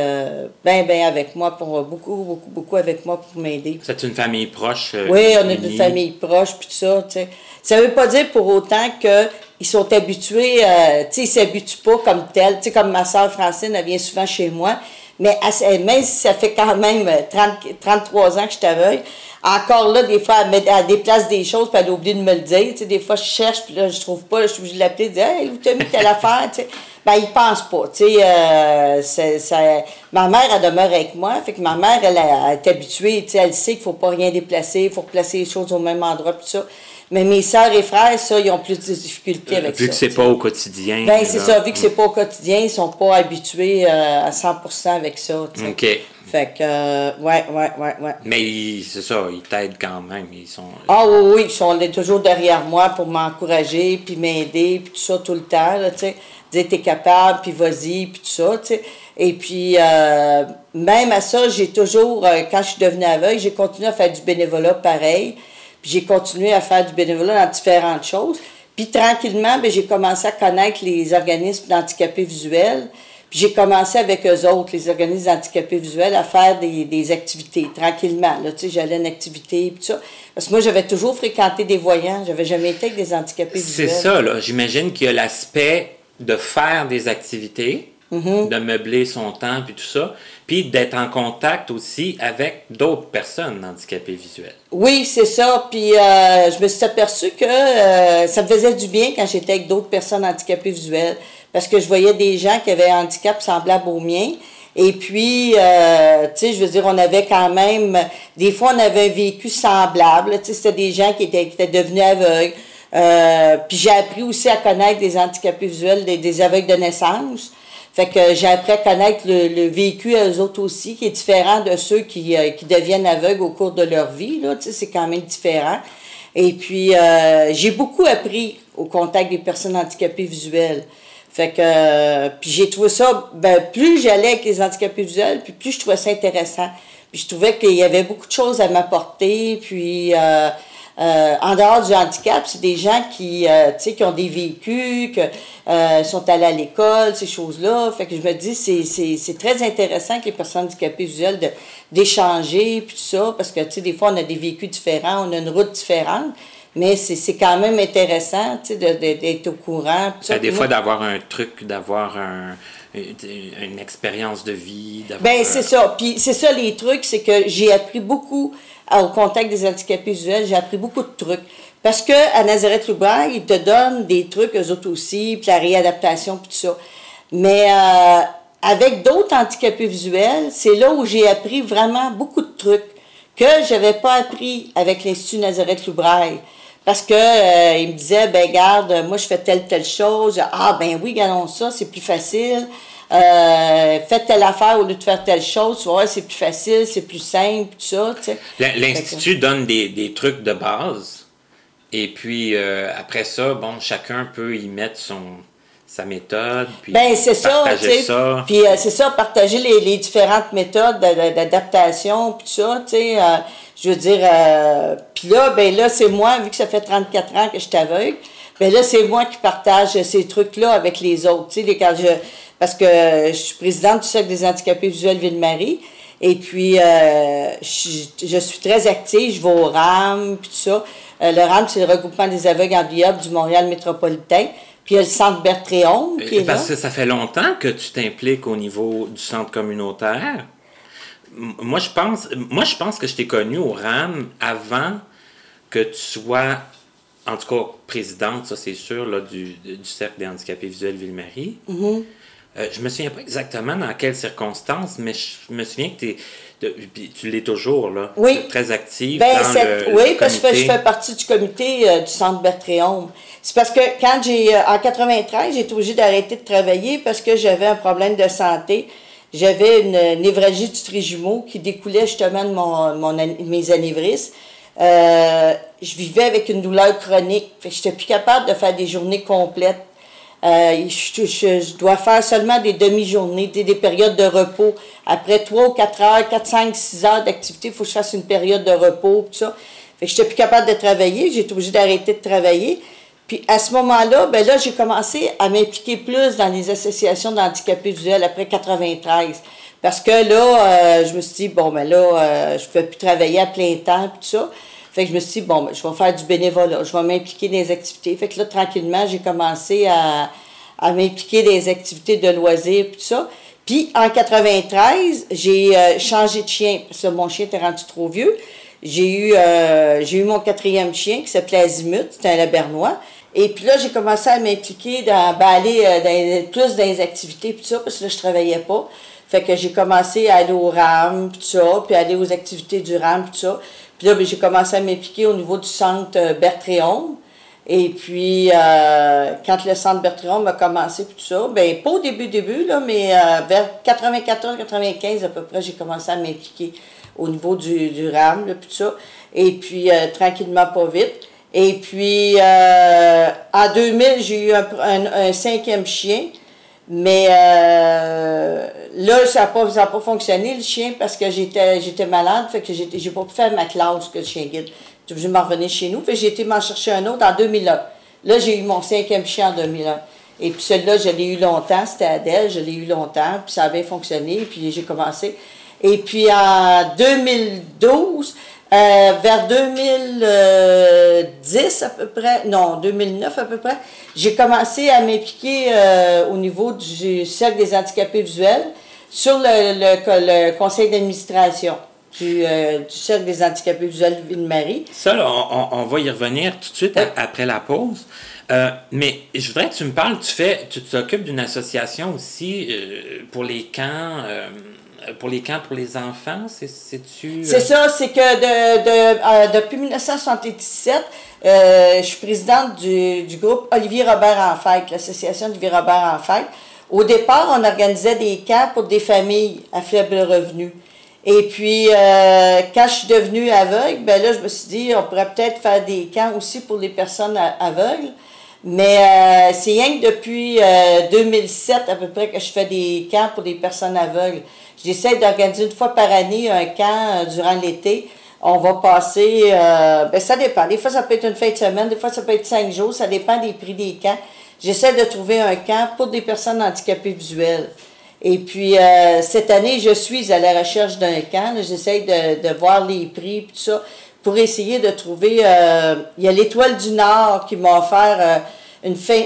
[SPEAKER 2] bien, bien avec moi, pour beaucoup, beaucoup, beaucoup avec moi pour m'aider.
[SPEAKER 1] C'est une famille proche?
[SPEAKER 2] oui, on est une famille proche, puis tout ça, tu sais. Ça veut pas dire pour autant qu'ils sont habitués, tu sais, ils s'habituent pas comme tel. Tu sais, comme ma soeur Francine, elle vient souvent chez moi. Mais même si ça fait quand même 30, euh, 33 ans que je t'aveugle, encore là, des fois, elle, déplace des choses, puis elle a oublié de me le dire. Tu sais, des fois, je cherche, puis là, je trouve pas, je suis obligée de l'appeler, de dire Hey, où t'as mis telle affaire? Tu sais, ben, il pense pas. Tu sais, euh, ça, ma mère, elle demeure avec moi, fait que ma mère, elle, elle, est habituée, tu sais, elle sait qu'il faut pas rien déplacer, il faut replacer les choses au même endroit, puis ça. Mais mes sœurs et frères, ça, ils ont plus de difficultés euh, avec
[SPEAKER 1] ça. Vu que c'est pas au quotidien.
[SPEAKER 2] Ben, c'est ça. Vu que c'est pas au quotidien, ils sont pas habitués euh, à 100 avec ça.
[SPEAKER 1] OK.
[SPEAKER 2] Fait que, euh, ouais, ouais, ouais, ouais.
[SPEAKER 1] Mais c'est ça, ils t'aident quand même. Ils sont...
[SPEAKER 2] Ah oui, oui, ils sont toujours derrière moi pour m'encourager, puis m'aider, puis tout ça tout le temps, tu sais. Dire, t'es capable, puis vas-y, puis tout ça, tu sais. Et puis, euh, même à ça, j'ai toujours, quand je suis devenue aveugle, j'ai continué à faire du bénévolat pareil. Puis j'ai continué à faire du bénévolat dans différentes choses. Puis tranquillement, ben, j'ai commencé à connaître les organismes d'handicapés visuels. Puis j'ai commencé avec eux autres, les organismes d'handicapés visuels, à faire des, des activités, tranquillement. Là, tu sais, j'allais une activité, puis ça. Parce que moi, j'avais toujours fréquenté des voyants. J'avais jamais été avec des handicapés visuels.
[SPEAKER 1] C'est ça, là. J'imagine qu'il y a l'aspect de faire des activités, mm-hmm. de meubler son temps, puis tout ça, puis d'être en contact aussi avec d'autres personnes handicapées visuelles.
[SPEAKER 2] Oui, c'est ça. Puis euh, je me suis aperçu que euh, ça me faisait du bien quand j'étais avec d'autres personnes handicapées visuelles parce que je voyais des gens qui avaient un handicap semblable au mien. Et puis, euh, tu sais, je veux dire, on avait quand même, des fois, on avait un vécu semblable. Tu sais, c'était des gens qui étaient, qui étaient devenus aveugles. Puis j'ai appris aussi à connaître des handicapés visuels, des, des aveugles de naissance. Fait que j'ai appris à connaître le, le, vécu à eux autres aussi, qui est différent de ceux qui, euh, qui deviennent aveugles au cours de leur vie. Là, c'est quand même différent. Et puis, euh, j'ai beaucoup appris au contact des personnes handicapées visuelles. Fait que, puis j'ai trouvé ça, ben, plus j'allais avec les handicapés visuels, puis plus je trouvais ça intéressant. Puis je trouvais qu'il y avait beaucoup de choses à m'apporter, puis euh, en dehors du handicap, c'est des gens qui, euh, tu sais, qui ont des vécus, qui euh, sont allés à l'école, ces choses-là. Fait que je me dis, c'est, très intéressant que les personnes handicapées visuelles d'échanger, puis tout ça, parce que, tu sais, des fois, on a des vécus différents, on a une route différente. Mais c'est quand même intéressant d'être au courant.
[SPEAKER 1] Ça, des fois, d'avoir un truc, d'avoir un, une expérience de vie.
[SPEAKER 2] Ben, c'est ça. Puis c'est ça, les trucs, c'est que j'ai appris beaucoup au contact des handicapés visuels, j'ai appris beaucoup de trucs. Parce que à Nazareth Loubain, ils te donnent des trucs, eux autres aussi, puis la réadaptation, puis tout ça. Mais euh, avec d'autres handicapés visuels, c'est là où j'ai appris vraiment beaucoup de trucs que j'avais pas appris avec l'Institut Nazareth Loubraille. Parce que euh, il me disait, ben garde, moi je fais telle, telle chose. Ah ben oui, regardons ça, c'est plus facile. Euh, faites telle affaire au lieu de faire telle chose. Tu vois, c'est plus facile, c'est plus simple, tout ça.
[SPEAKER 1] L'Institut donne des, des, trucs de base. Et puis euh, après ça, bon, chacun peut y mettre son sa méthode, puis
[SPEAKER 2] ben, c'est partager ça. Puis euh, c'est ça, partager les, les différentes méthodes d'adaptation, puis tout ça, tu sais. Euh, je veux dire, puis là, ben là, c'est moi, vu que ça fait 34 ans que je suis aveugle, ben là, c'est moi qui partage ces trucs-là avec les autres, tu sais, quand je, parce que je suis présidente du Cercle des handicapés visuels Ville-Marie, et puis euh, je, je, suis très active, je vais au RAM, puis tout ça. Euh, le RAM, c'est le regroupement des aveugles en biob du Montréal métropolitain. Puis il y a le centre Bertréon qui est
[SPEAKER 1] Parce que ça fait longtemps que tu t'impliques au niveau du centre communautaire moi, je pense, moi, je pense que je t'ai connu au RAM avant que tu sois, en tout cas, présidente, ça c'est sûr, là, du, du Cercle des handicapés visuels Ville-Marie. Mm-hmm. Euh, je me souviens pas exactement dans quelles circonstances, mais je me souviens que es, tu l'es toujours, là.
[SPEAKER 2] Oui.
[SPEAKER 1] Très active.
[SPEAKER 2] Ben, dans le, oui, parce que je fais partie du comité euh, du Centre Bertréon. C'est parce que quand j'ai, euh, en 93, j'ai été obligée d'arrêter de travailler parce que j'avais un problème de santé j'avais une névralgie du trijumeau qui découlait justement de mon, mon mes anévrismes. Euh, je vivais avec une douleur chronique. Je n'étais plus capable de faire des journées complètes. Euh, je, dois faire seulement des demi-journées, des, des, périodes de repos. Après 3 ou 4 heures, 4, 5, 6 heures d'activité, il faut que je fasse une période de repos, tout ça. J'étais plus capable de travailler, été obligée d'arrêter de travailler. Puis à ce moment-là, ben là, j'ai commencé à m'impliquer plus dans les associations d'handicapés visuels après 93. Parce que là, euh, je me suis dit, bon, ben là, euh, je ne pouvais plus travailler à plein temps, tout ça. Fait que je me suis dit, bon, ben, je vais faire du bénévolat, je vais m'impliquer dans les activités. Fait que là, tranquillement, j'ai commencé à, à m'impliquer dans les activités de loisirs, tout ça. Puis en 93, j'ai euh, changé de chien, parce que mon chien était rendu trop vieux. J'ai eu, j'ai eu mon quatrième chien qui s'appelait Azimut, c'était un labernois. Et puis là, j'ai commencé à m'impliquer dans, ben, aller euh, dans, plus dans les activités, puis ça, parce que là, je travaillais pas. Fait que j'ai commencé à aller au RAM, puis ça, puis aller aux activités du RAM, puis ça. Puis là, ben, j'ai commencé à m'impliquer au niveau du centre euh, Bertréon. Et puis, euh, quand le centre Bertrand a commencé, tout ça, ben pas au début, début, là, mais euh, vers 94-95 à peu près, j'ai commencé à m'impliquer au niveau du, du RAM, là, tout ça. Et puis, euh, tranquillement, pas vite. Et puis, en 2000, j'ai eu un, un, cinquième chien. Mais là, ça n'a pas, pas fonctionné, le chien, parce que j'étais, j'étais malade, fait que j'ai pas pu faire ma classe que le chien guide. J'ai obligé de m'en revenir chez nous. Puis j'ai été m'en chercher un autre en 2001. Là, j'ai eu mon cinquième chien en 2001. Et puis celui-là, je l'ai eu longtemps, c'était Adèle, je l'ai eu longtemps, puis ça avait fonctionné, puis j'ai commencé. Et puis en 2012, euh, vers 2010 à peu près, non, 2009 à peu près, j'ai commencé à m'impliquer euh, au niveau du Cercle des handicapés visuels sur le, le conseil d'administration du, euh, du Cercle des handicapés visuels de Ville-Marie.
[SPEAKER 1] Ça, on, va y revenir tout de suite après la pause. Euh, mais je voudrais que tu me parles, tu fais, tu t'occupes d'une association aussi euh, pour les camps, pour les camps pour les enfants, c'est-tu?
[SPEAKER 2] C'est ça, c'est que de, de depuis 1977, je suis présidente du, du, groupe Olivier Robert en fête, l'association Olivier Robert en fête. Au départ, on organisait des camps pour des familles à faible revenu. Et puis, euh, quand je suis devenue aveugle, ben là, je me suis dit, on pourrait peut-être faire des camps aussi pour les personnes aveugles. Mais euh, c'est rien que depuis 2007 euh, à peu près que je fais des camps pour des personnes aveugles. J'essaie d'organiser une fois par année un camp durant l'été. On va passer, ben ça dépend. Des fois, ça peut être une fin de semaine, des fois, ça peut être cinq jours. Ça dépend des prix des camps. J'essaie de trouver un camp pour des personnes handicapées visuelles. Et puis, euh, cette année, je suis à la recherche d'un camp. J'essaie de, de, voir les prix et tout ça pour essayer de trouver... Euh, il y a l'Étoile du Nord qui m'a offert euh, une fin,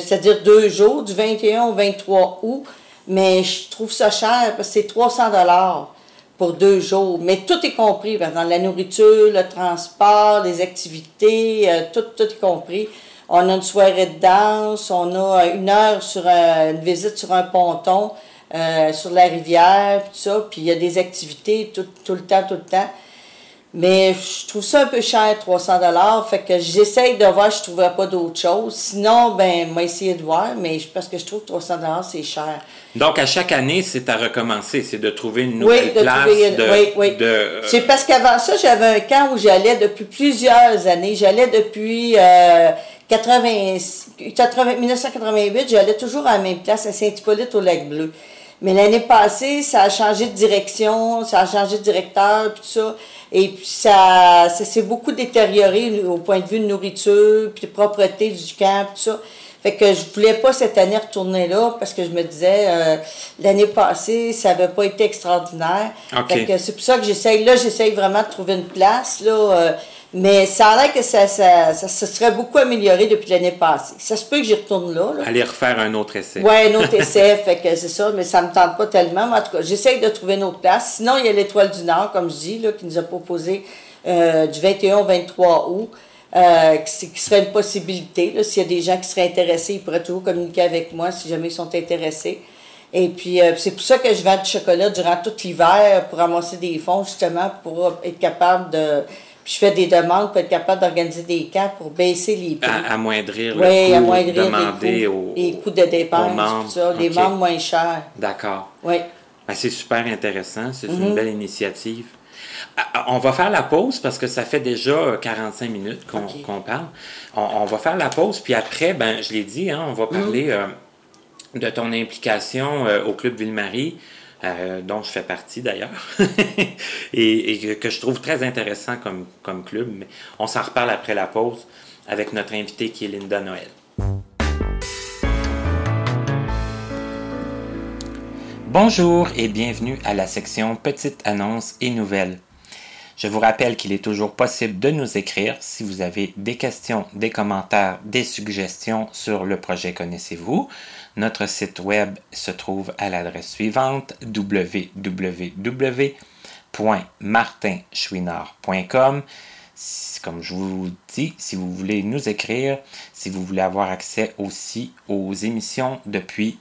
[SPEAKER 2] c'est-à-dire deux jours, du 21 au 23 août. Mais je trouve ça cher parce que c'est 300 dollars pour deux jours. Mais tout est compris, la nourriture, le transport, les activités, tout, tout est compris. On a une soirée de danse, on a une heure sur une visite sur un ponton. Euh, sur la rivière, tout ça. Puis il y a des activités tout, tout, le temps, tout le temps. Mais je trouve ça un peu cher, 300 dollars. Fait que j'essaye de voir je ne trouverais pas d'autres choses. Sinon, ben, moi, essayer de voir, mais parce que je trouve que 300 dollars, c'est cher.
[SPEAKER 1] Donc, à chaque année, c'est à recommencer. C'est de trouver une nouvelle oui, de place.
[SPEAKER 2] oui, oui. C'est parce qu'avant ça, j'avais un camp où j'allais depuis plusieurs années. J'allais depuis... Euh, 80, 1988, j'allais toujours à la même place, à Saint-Hippolyte au Lac-Bleu. Mais l'année passée, ça a changé de direction, ça a changé de directeur, puis tout ça. Et puis ça, ça s'est beaucoup détérioré au point de vue de nourriture, puis de propreté du camp, tout ça. Fait que je voulais pas cette année retourner là parce que je me disais euh, l'année passée ça avait pas été extraordinaire. Fait que c'est pour ça que j'essaye là j'essaye vraiment de trouver une place là. Euh, mais ça a l'air que ça, ça, ça, se serait beaucoup amélioré depuis l'année passée. Ça se peut que j'y retourne là,
[SPEAKER 1] Aller refaire un autre essai.
[SPEAKER 2] Oui, un autre essai, fait que c'est ça, mais ça me tente pas tellement. Mais en tout cas, j'essaye de trouver une autre place. Sinon, il y a l'Étoile du Nord, comme je dis, là, qui nous a proposé euh, du 21 au 23 août. Euh, qui, qui, serait une possibilité. S'il y a des gens qui seraient intéressés, ils pourraient toujours communiquer avec moi si jamais ils sont intéressés. Et puis, euh, c'est pour ça que je vends du chocolat durant tout l'hiver pour ramasser des fonds, justement, pour être capable de puis je fais des demandes pour être capable d'organiser des camps pour baisser les prix.
[SPEAKER 1] À, amoindrir le amoindrir demander
[SPEAKER 2] les coûts, les coûts de dépenses, tout ça, les membres moins chers.
[SPEAKER 1] D'accord.
[SPEAKER 2] Oui.
[SPEAKER 1] Ben, c'est super intéressant, c'est une mhm. belle initiative. Ah, ah, on va faire la pause parce que ça fait déjà 45 minutes qu'on parle. On, va faire la pause, puis après, ben, je l'ai dit, hein, on va mhm. parler euh, de ton implication euh, au Club Ville-Marie. Euh, dont je fais partie d'ailleurs, et, que je trouve très intéressant comme, club. Mais on s'en reparle après la pause avec notre invitée qui est Linda Noël. Bonjour et bienvenue à la section Petites annonces et nouvelles. Je vous rappelle qu'il est toujours possible de nous écrire si vous avez des questions, des commentaires, des suggestions sur le projet Connaissez-vous. Notre site web se trouve à l'adresse suivante www.martinchouinard.com. Comme je vous dis, si vous voulez nous écrire, si vous voulez avoir accès aussi aux émissions depuis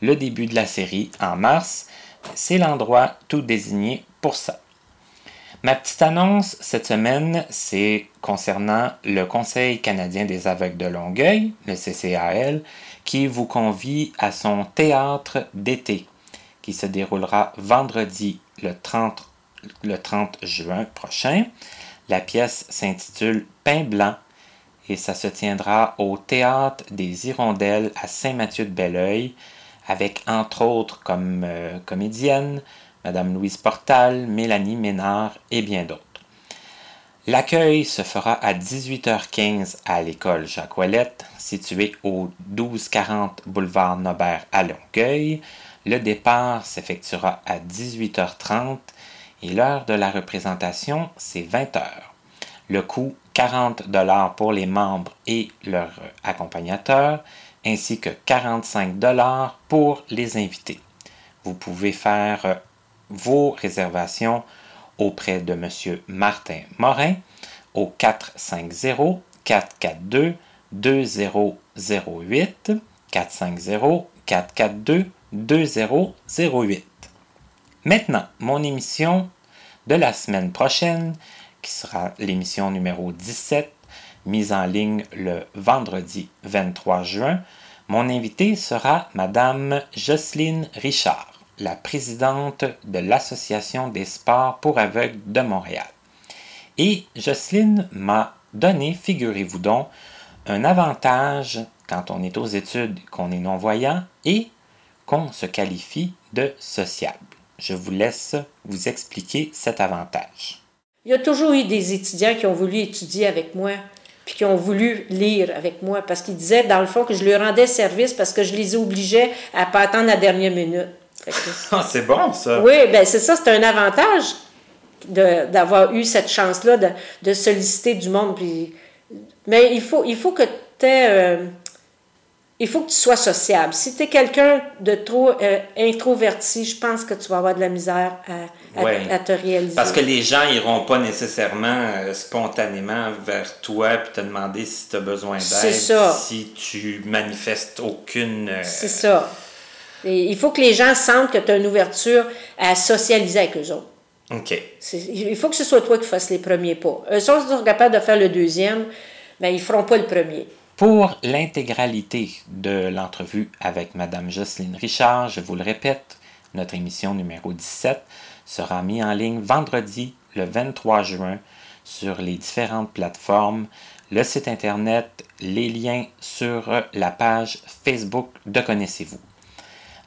[SPEAKER 1] le début de la série en mars, c'est l'endroit tout désigné pour ça. Ma petite annonce cette semaine, c'est concernant le Conseil canadien des aveugles de Longueuil, le CCAL, qui vous convie à son théâtre d'été, qui se déroulera vendredi le 30, le 30 juin prochain. La pièce s'intitule Pain blanc et ça se tiendra au Théâtre des Hirondelles à Saint-Mathieu-de-Belleuil, avec entre autres comme euh, comédienne Madame Louise Portal, Mélanie Ménard et bien d'autres. L'accueil se fera à 18h15 à l'école Jacques Ouellette, située au 1240 boulevard Nobert à Longueuil. Le départ s'effectuera à 18h30 et l'heure de la représentation, c'est 20h. Le coût 40 dollars pour les membres et leurs accompagnateurs, ainsi que 45 dollars pour les invités. Vous pouvez faire vos réservations auprès de M. Martin Morin au 450 442 2008 450 442 2008. Maintenant, mon émission de la semaine prochaine, qui sera l'émission numéro 17, mise en ligne le vendredi 23 juin. Mon invité sera Madame Jocelyne Richard la présidente de l'Association des sports pour aveugles de Montréal. Et Jocelyne m'a donné, figurez-vous donc, un avantage quand on est aux études, qu'on est non-voyant et qu'on se qualifie de sociable. Je vous laisse vous expliquer cet avantage.
[SPEAKER 3] Il y a toujours eu des étudiants qui ont voulu étudier avec moi, puis qui ont voulu lire avec moi, parce qu'ils disaient, dans le fond, que je leur rendais service parce que je les obligeais à ne pas attendre la dernière minute.
[SPEAKER 1] Ah, c'est bon, ça.
[SPEAKER 3] Oui, ben c'est ça, c'est un avantage d'avoir eu cette chance-là de, de, solliciter du monde. Puis, mais il faut, il faut que tu euh, il faut que tu sois sociable. Si tu es quelqu'un de trop euh, introverti, je pense que tu vas avoir de la misère à, à, te réaliser.
[SPEAKER 1] Parce que les gens iront pas nécessairement euh, spontanément vers toi et te demander si tu as besoin d'aide. Si tu manifestes aucune.
[SPEAKER 3] C'est ça il faut que les gens sentent que tu as une ouverture à socialiser avec eux autres.
[SPEAKER 1] OK.
[SPEAKER 3] Il faut que ce soit toi qui fasses les premiers pas. Eux autres sont capables de faire le deuxième, mais ils ne feront pas le premier.
[SPEAKER 1] Pour l'intégralité de l'entrevue avec Mme Jocelyne Richard, je vous le répète, notre émission numéro 17 sera mise en ligne vendredi le 23 juin sur les différentes plateformes, le site Internet, les liens sur la page Facebook de Connaissez-vous.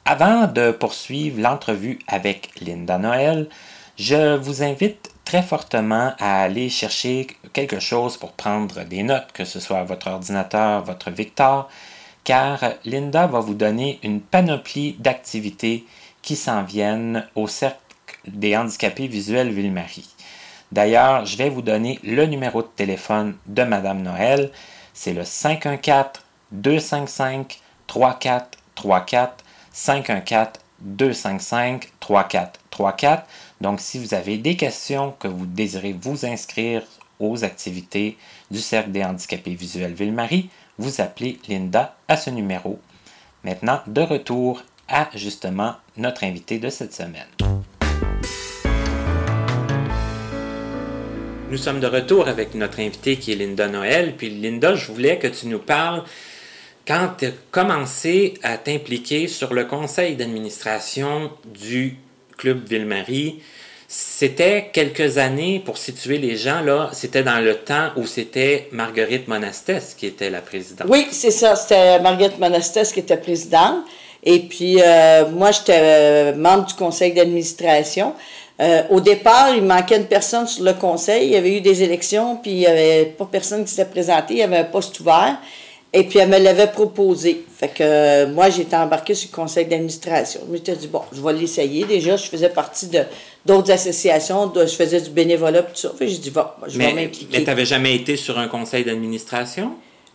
[SPEAKER 1] Avant de poursuivre l'entrevue avec Linda Noël, je vous invite très fortement à aller chercher quelque chose pour prendre des notes, que ce soit votre ordinateur, votre Victor, car Linda va vous donner une panoplie d'activités qui s'en viennent au Cercle des handicapés visuels Ville-Marie. D'ailleurs, je vais vous donner le numéro de téléphone de Madame Noël. C'est le 514 255 3434 514-255-3434. Donc, si vous avez des questions que vous désirez vous inscrire aux activités du Cercle des handicapés visuels Ville-Marie, vous appelez Linda à ce numéro. Maintenant, de retour à justement notre invité de cette semaine. Nous sommes de retour avec notre invité qui est Linda Noël. Puis Linda, je voulais que tu nous parles quand tu as commencé à t'impliquer sur le conseil d'administration du Club Ville-Marie, c'était quelques années, pour situer les gens, là, c'était dans le temps où c'était Marguerite Monastès qui était la présidente.
[SPEAKER 2] Oui, c'est ça, c'était Marguerite Monastès qui était présidente. Et puis, euh, moi, j'étais euh, membre du conseil d'administration. Euh, au départ, il manquait une personne sur le conseil. Il y avait eu des élections, puis il n'y avait pas personne qui s'était présenté. Il y avait un poste ouvert. Et puis, elle me l'avait proposé. Fait que euh, moi, j'étais embarquée sur le conseil d'administration. Je m'étais dit, bon, je vais l'essayer. Déjà, je faisais partie de d'autres associations, je faisais du bénévolat, tout ça. Fait j'ai dit, bon, je vais m'impliquer.
[SPEAKER 1] Mais tu n'avais jamais été sur un conseil d'administration?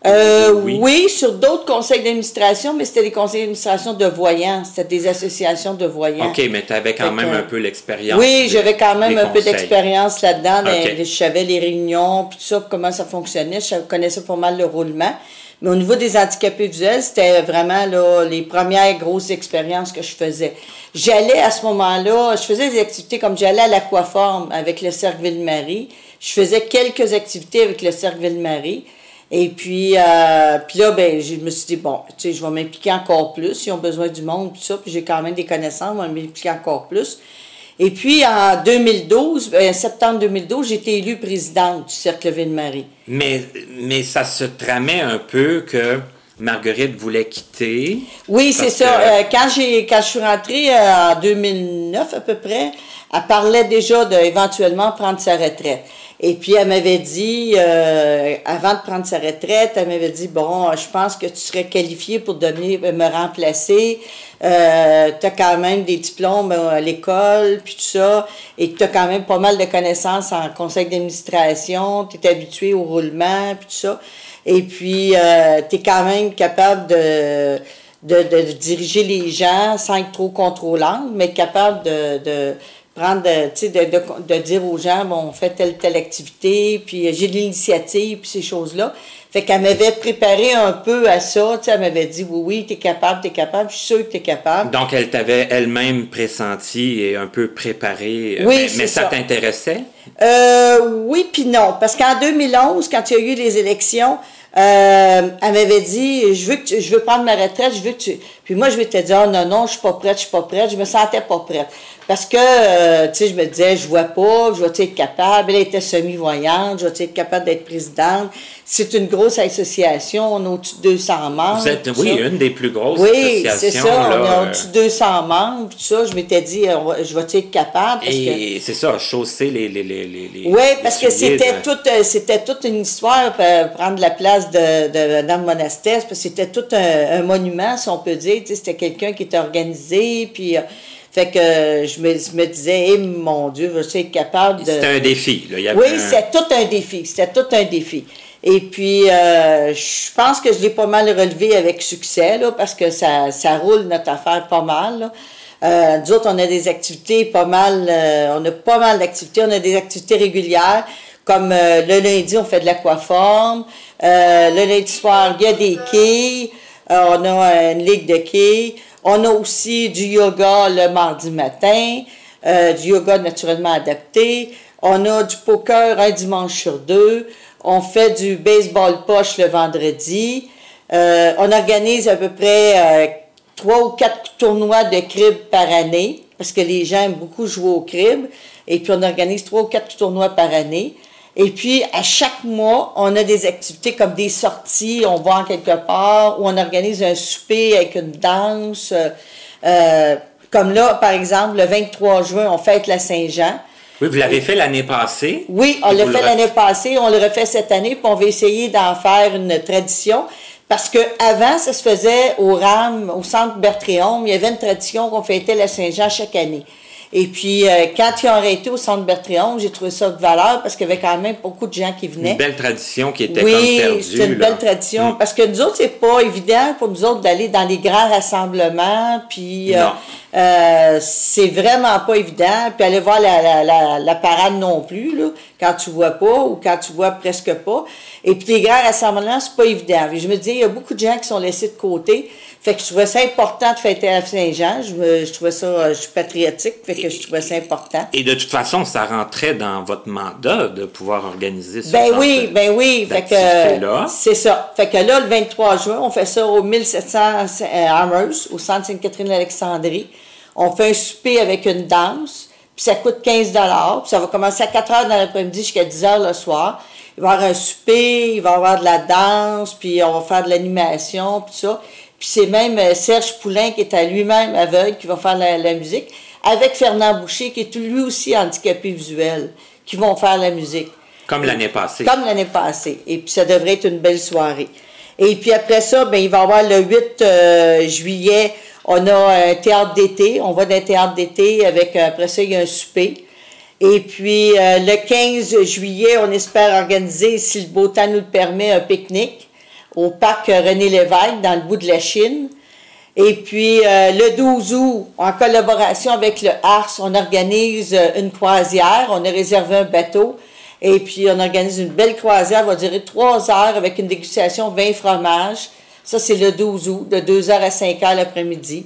[SPEAKER 2] Euh, oui? sur d'autres conseils d'administration, mais c'était des conseils d'administration de voyants, c'était des associations de voyants.
[SPEAKER 1] OK, mais tu avais quand même un peu l'expérience.
[SPEAKER 2] Oui, j'avais quand même un peu d'expérience là-dedans. Je savais les réunions, puis tout ça, comment ça fonctionnait. Je connaissais pas mal le roulement. Mais au niveau des handicapés visuels, c'était vraiment là, les premières grosses expériences que je faisais. J'allais à ce moment-là, je faisais des activités comme j'allais à l'aquaforme avec le Cercle Ville-Marie. Je faisais quelques activités avec le Cercle Ville-Marie. Et puis, euh, puis là, ben, je me suis dit, bon, tu sais, je vais m'impliquer encore plus. Ils ont besoin du monde, tout ça. Puis j'ai quand même des connaissances, je vais m'impliquer encore plus. Et puis, en 2012, en septembre 2012, j'ai été élue présidente du Cercle Ville-Marie.
[SPEAKER 1] Mais, mais ça se tramait un peu que Marguerite voulait quitter.
[SPEAKER 2] Oui, c'est ça. Euh, quand, j'ai, quand je suis rentrée euh, en 2009 à peu près, elle parlait déjà d'éventuellement prendre sa retraite. Et puis, elle m'avait dit, euh, avant de prendre sa retraite, elle m'avait dit, bon, je pense que tu serais qualifiée pour devenir, me remplacer. Euh, tu as quand même des diplômes euh, à l'école, puis tout ça, et tu as quand même pas mal de connaissances en conseil d'administration, tu es habitué au roulement, puis tout ça. Et puis, euh, tu es quand même capable de, de, de, diriger les gens sans être trop contrôlante, mais capable de, de prendre, de, de, de, dire aux gens, bon, on fait telle, telle activité, puis j'ai de l'initiative, puis ces choses-là. Fait qu'elle m'avait préparé un peu à ça, elle m'avait dit, oui, oui, t'es capable, t'es capable, je suis sûre que t'es capable.
[SPEAKER 1] Donc, elle t'avait elle-même pressenti et un peu préparé. Euh, oui, mais, ça, t'intéressait?
[SPEAKER 2] Euh, oui, puis non, parce qu'en 2011, quand il y a eu les élections, euh, elle m'avait dit, je veux que tu, je veux prendre ma retraite, je veux que tu... Puis moi, je vais te dire, oh, non, non, je suis pas prête, je suis pas prête, je me sentais pas prête. Parce que, euh, tu sais, je me disais, je vois pas, je vais être capable? Elle était semi-voyante, je vais être capable d'être présidente? C'est une grosse association, on a au-dessus de 200 membres.
[SPEAKER 1] Vous êtes, oui, une des plus grosses
[SPEAKER 2] oui, associations. Oui, c'est ça, on a au-dessus de 200 membres, tout ça. Je m'étais dit, euh, je vais être capable?
[SPEAKER 1] Et c'est ça, chausser les... les, les, les
[SPEAKER 2] oui, parce que c'était toute, euh, c'était toute une histoire, prendre la place de, de Monastère, parce que c'était tout un, monument, si on peut dire. C'était quelqu'un qui était organisé, puis... Fait que je me, me disais, eh, mon Dieu, je suis capable de.
[SPEAKER 1] C'était un défi. Là.
[SPEAKER 2] oui, c'était tout un défi. C'était tout un défi. Et puis, euh, je pense que je l'ai pas mal relevé avec succès, là, parce que ça, ça roule notre affaire pas mal. Là. Euh, nous autres, on a des activités pas mal, euh, on a pas mal d'activités. On a des activités régulières, comme euh, le lundi, on fait de l'aquaforme. le lundi soir, il y a des quilles. On a une ligue de quilles. On a aussi du yoga le mardi matin, euh, du yoga naturellement adapté. On a du poker un dimanche sur deux. On fait du baseball poche le vendredi. Euh, on organise à peu près euh, trois ou quatre tournois de crib par année parce que les gens aiment beaucoup jouer au crib. Et puis on organise trois ou quatre tournois par année. Et puis, à chaque mois, on a des activités comme des sorties, on va en quelque part, ou on organise un souper avec une danse. Euh, euh, comme là, par exemple, le 23 juin, on fête la Saint-Jean.
[SPEAKER 1] Oui, vous l'avez fait l'année passée.
[SPEAKER 2] Oui, on l'a fait l'année passée, on le refait cette année, puis on va essayer d'en faire une tradition. Parce que avant, ça se faisait au RAM, au centre Bertréon, il y avait une tradition qu'on fêtait la Saint-Jean chaque année. Et puis, euh, quand ils ont arrêté au centre Bertrand, j'ai trouvé ça de valeur parce qu'il y avait quand même beaucoup de gens qui venaient.
[SPEAKER 1] Une belle tradition qui était oui, comme perdue. Oui,
[SPEAKER 2] c'est une belle tradition. Mm. Parce que nous autres, c'est pas évident pour nous autres d'aller dans les grands rassemblements. Puis, euh, euh, c'est vraiment pas évident. Puis aller voir la, la, la, parade non plus, là, quand tu vois pas ou quand tu vois presque pas. Et puis les grands rassemblements, c'est pas évident. je me dis, il y a beaucoup de gens qui sont laissés de côté. Fait que je trouvais ça important de fêter à Saint-Jean. Je, je trouvais ça, je suis patriotique, fait que je trouvais ça important.
[SPEAKER 1] Et de toute façon, ça rentrait dans votre mandat de pouvoir organiser ce
[SPEAKER 2] Ben oui, ben oui. Fait que, c'est ça. Fait que là, le 23 juin, on fait ça au 1700 Amherst, au centre Sainte-Catherine-Alexandrie. On fait un souper avec une danse, puis ça coûte 15 puis ça va commencer à 4 heures dans l'après-midi jusqu'à 10 heures le soir. Il va y avoir un souper, il va y avoir de la danse, puis on va faire de l'animation, puis ça. Puis c'est même euh, Serge Poulain qui est à lui-même aveugle qui va faire la, musique, avec Fernand Boucher qui est lui aussi handicapé visuel, qui vont faire la musique.
[SPEAKER 1] Comme l'année passée.
[SPEAKER 2] Comme l'année passée. Et puis ça devrait être une belle soirée. Et puis après ça, ben, il va y avoir le 8 euh, juillet, on a un théâtre d'été. On va d'un théâtre d'été avec, euh, après ça, il y a un souper. Et puis le 15 juillet, on espère organiser, si le beau temps nous le permet, un pique-nique au parc René Lévesque, dans le bout de la Chine. Et puis, euh, le 12 août, en collaboration avec le ARS, on organise une croisière. On a réservé un bateau. Et puis, on organise une belle croisière, va durer trois heures avec une dégustation 20 fromages. Ça, c'est le 12 août, de 2h à 5h l'après-midi.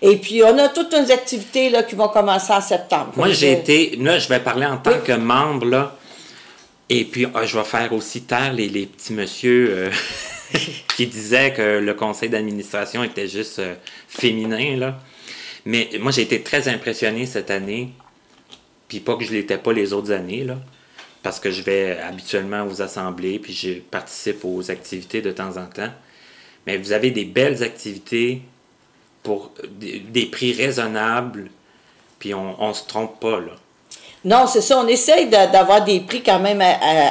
[SPEAKER 2] Et puis, on a toutes nos activités là, qui vont commencer en septembre.
[SPEAKER 1] Moi, j'ai été, là, je vais parler en tant que membre, là. Et puis, ah, je vais faire aussi taire les, les petits monsieur euh, qui disaient que le conseil d'administration était juste euh, féminin, là. Mais moi, j'ai été très impressionné cette année. Puis pas que je l'étais pas les autres années, là. Parce que je vais habituellement aux assemblées, puis je participe aux activités de temps en temps. Mais vous avez des belles activités pour des, prix raisonnables, puis on ne se trompe pas, là.
[SPEAKER 2] Non, c'est ça. On essaye d'avoir des prix quand même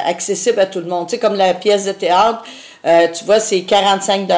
[SPEAKER 2] accessibles à tout le monde. Tu sais, comme la pièce de théâtre, euh, tu vois, c'est 45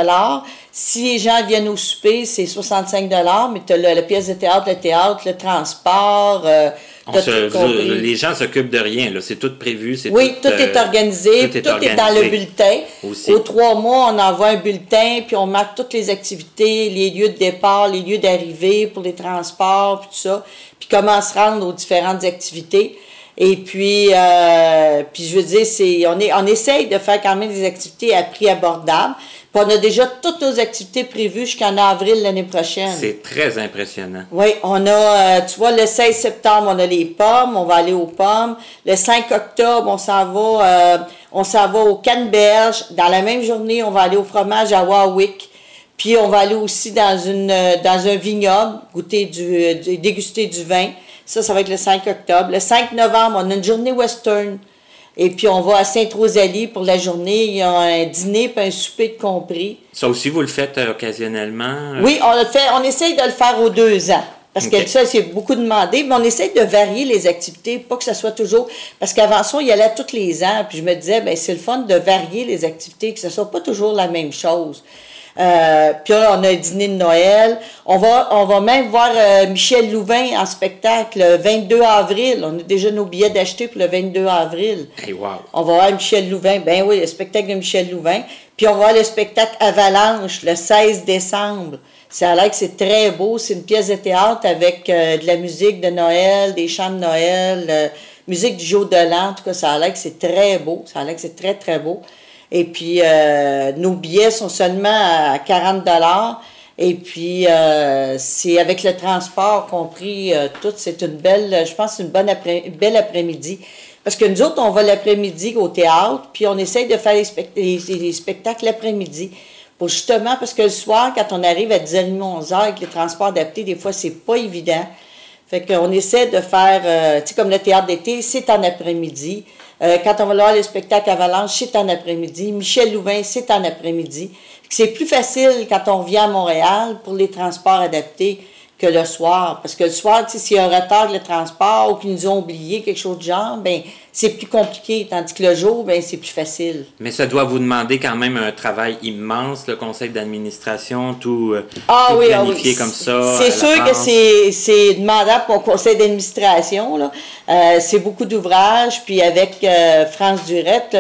[SPEAKER 2] Si les gens viennent au souper, c'est 65 mais tu as la, pièce de théâtre, le théâtre, le transport. Euh,
[SPEAKER 1] les gens s'occupent de rien, là. C'est tout prévu.
[SPEAKER 2] Oui, tout, est euh, organisé. Tout, est, dans le bulletin. Aux trois mois, on envoie un bulletin, puis on marque toutes les activités, les lieux de départ, les lieux d'arrivée pour les transports, puis tout ça. Puis comment se rendre aux différentes activités. Et puis, euh, puis je veux dire, c'est, on, est, on essaye de faire quand même des activités à prix abordable. Puis on a déjà toutes nos activités prévues jusqu'en avril l'année prochaine.
[SPEAKER 1] C'est très impressionnant.
[SPEAKER 2] Oui, on a, euh, tu vois, le 16 septembre, on a les pommes, on va aller aux pommes. Le 5 octobre, on s'en va, euh, on s'en va au Canneberge. Dans la même journée, on va aller au fromage à Warwick. Puis on va aller aussi dans une dans un vignoble, goûter du déguster du vin. Ça, ça va être le 5 octobre. Le 5 novembre, on a une journée western. Et puis, on va à Sainte-Rosalie pour la journée. Il y a un dîner puis un souper de compris.
[SPEAKER 1] Ça aussi, vous le faites euh, occasionnellement?
[SPEAKER 2] Euh? Oui, on le fait. On essaye de le faire aux deux ans. Parce que ça, c'est beaucoup demandé, mais on essaye de varier les activités, pas que ça soit toujours. Parce qu'avant ça, il y allait tous les ans, puis je me disais, ben c'est le fun de varier les activités, que ce soit pas toujours la même chose. Euh, puis là, on a un dîner de Noël. On va, on va même voir euh, Michel Louvain en spectacle le 22 avril. On a déjà nos billets d'acheter pour le 22 avril. On va voir Michel Louvain. Ben oui, le spectacle de Michel Louvain. Puis on va voir le spectacle Avalanche le 16 décembre. Ça a l'air que c'est très beau. C'est une pièce de théâtre avec euh, de la musique de Noël, des chants de Noël, musique du jour de l'an. En tout cas, ça a l'air que c'est très beau. Ça a l'air que c'est très, très beau. Et puis, euh, nos billets sont seulement à 40 dollars. Et puis, euh, c'est avec le transport compris euh, tout. C'est une belle, je pense, une bonne après, belle après-midi. Parce que nous autres, on va l'après-midi au théâtre, puis on essaye de faire les, les, spectacles l'après-midi. Pour justement, parce que le soir, quand on arrive à 10h30, 11h avec les transports adaptés, des fois, c'est pas évident. Fait qu'on essaie de faire, tu sais, comme le théâtre d'été, c'est en après-midi. Euh, quand on va voir le spectacle Avalanche, c'est en après-midi. Michel Louvain, c'est en après-midi. C'est plus facile quand on vient à Montréal pour les transports adaptés que le soir. Parce que le soir, s'il y a un retard de transport ou qu'ils nous ont oublié quelque chose de genre, ben c'est plus compliqué. Tandis que le jour, ben c'est plus facile.
[SPEAKER 1] Mais ça doit vous demander quand même un travail immense, le conseil d'administration, tout, euh,
[SPEAKER 2] ah, oui, ah comme ça. C'est sûr que c'est demandable pour le conseil d'administration. Euh, c'est beaucoup d'ouvrages. Puis avec euh, France Durette,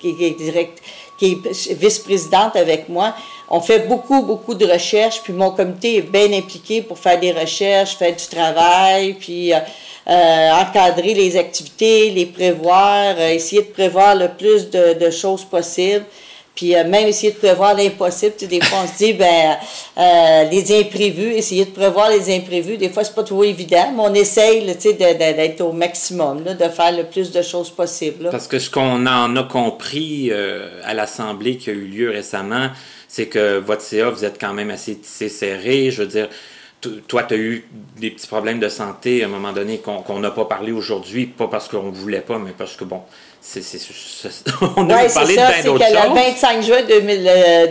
[SPEAKER 2] qui, qui est direct qui est vice-présidente avec moi, on fait beaucoup, beaucoup de recherches, puis mon comité est bien impliqué pour faire des recherches, faire du travail, puis euh, euh, encadrer les activités, les prévoir, euh, essayer de prévoir le plus de, choses possibles. Puis même essayer de prévoir l'impossible. des fois, on se dit, ben, les imprévus, essayer de prévoir les imprévus, des fois, c'est pas trop évident, mais on essaye d'être au maximum, de faire le plus de choses possibles.
[SPEAKER 1] Parce que ce qu'on en a compris à l'Assemblée qui a eu lieu récemment, c'est que votre CA, vous êtes quand même assez serré. Je veux dire, toi, tu as eu des petits problèmes de santé à un moment donné qu'on n'a pas parlé aujourd'hui, pas parce qu'on ne voulait pas, mais parce que, bon, c'est,
[SPEAKER 2] on a parlé ça, de bien d'autres choses. Le 25 juin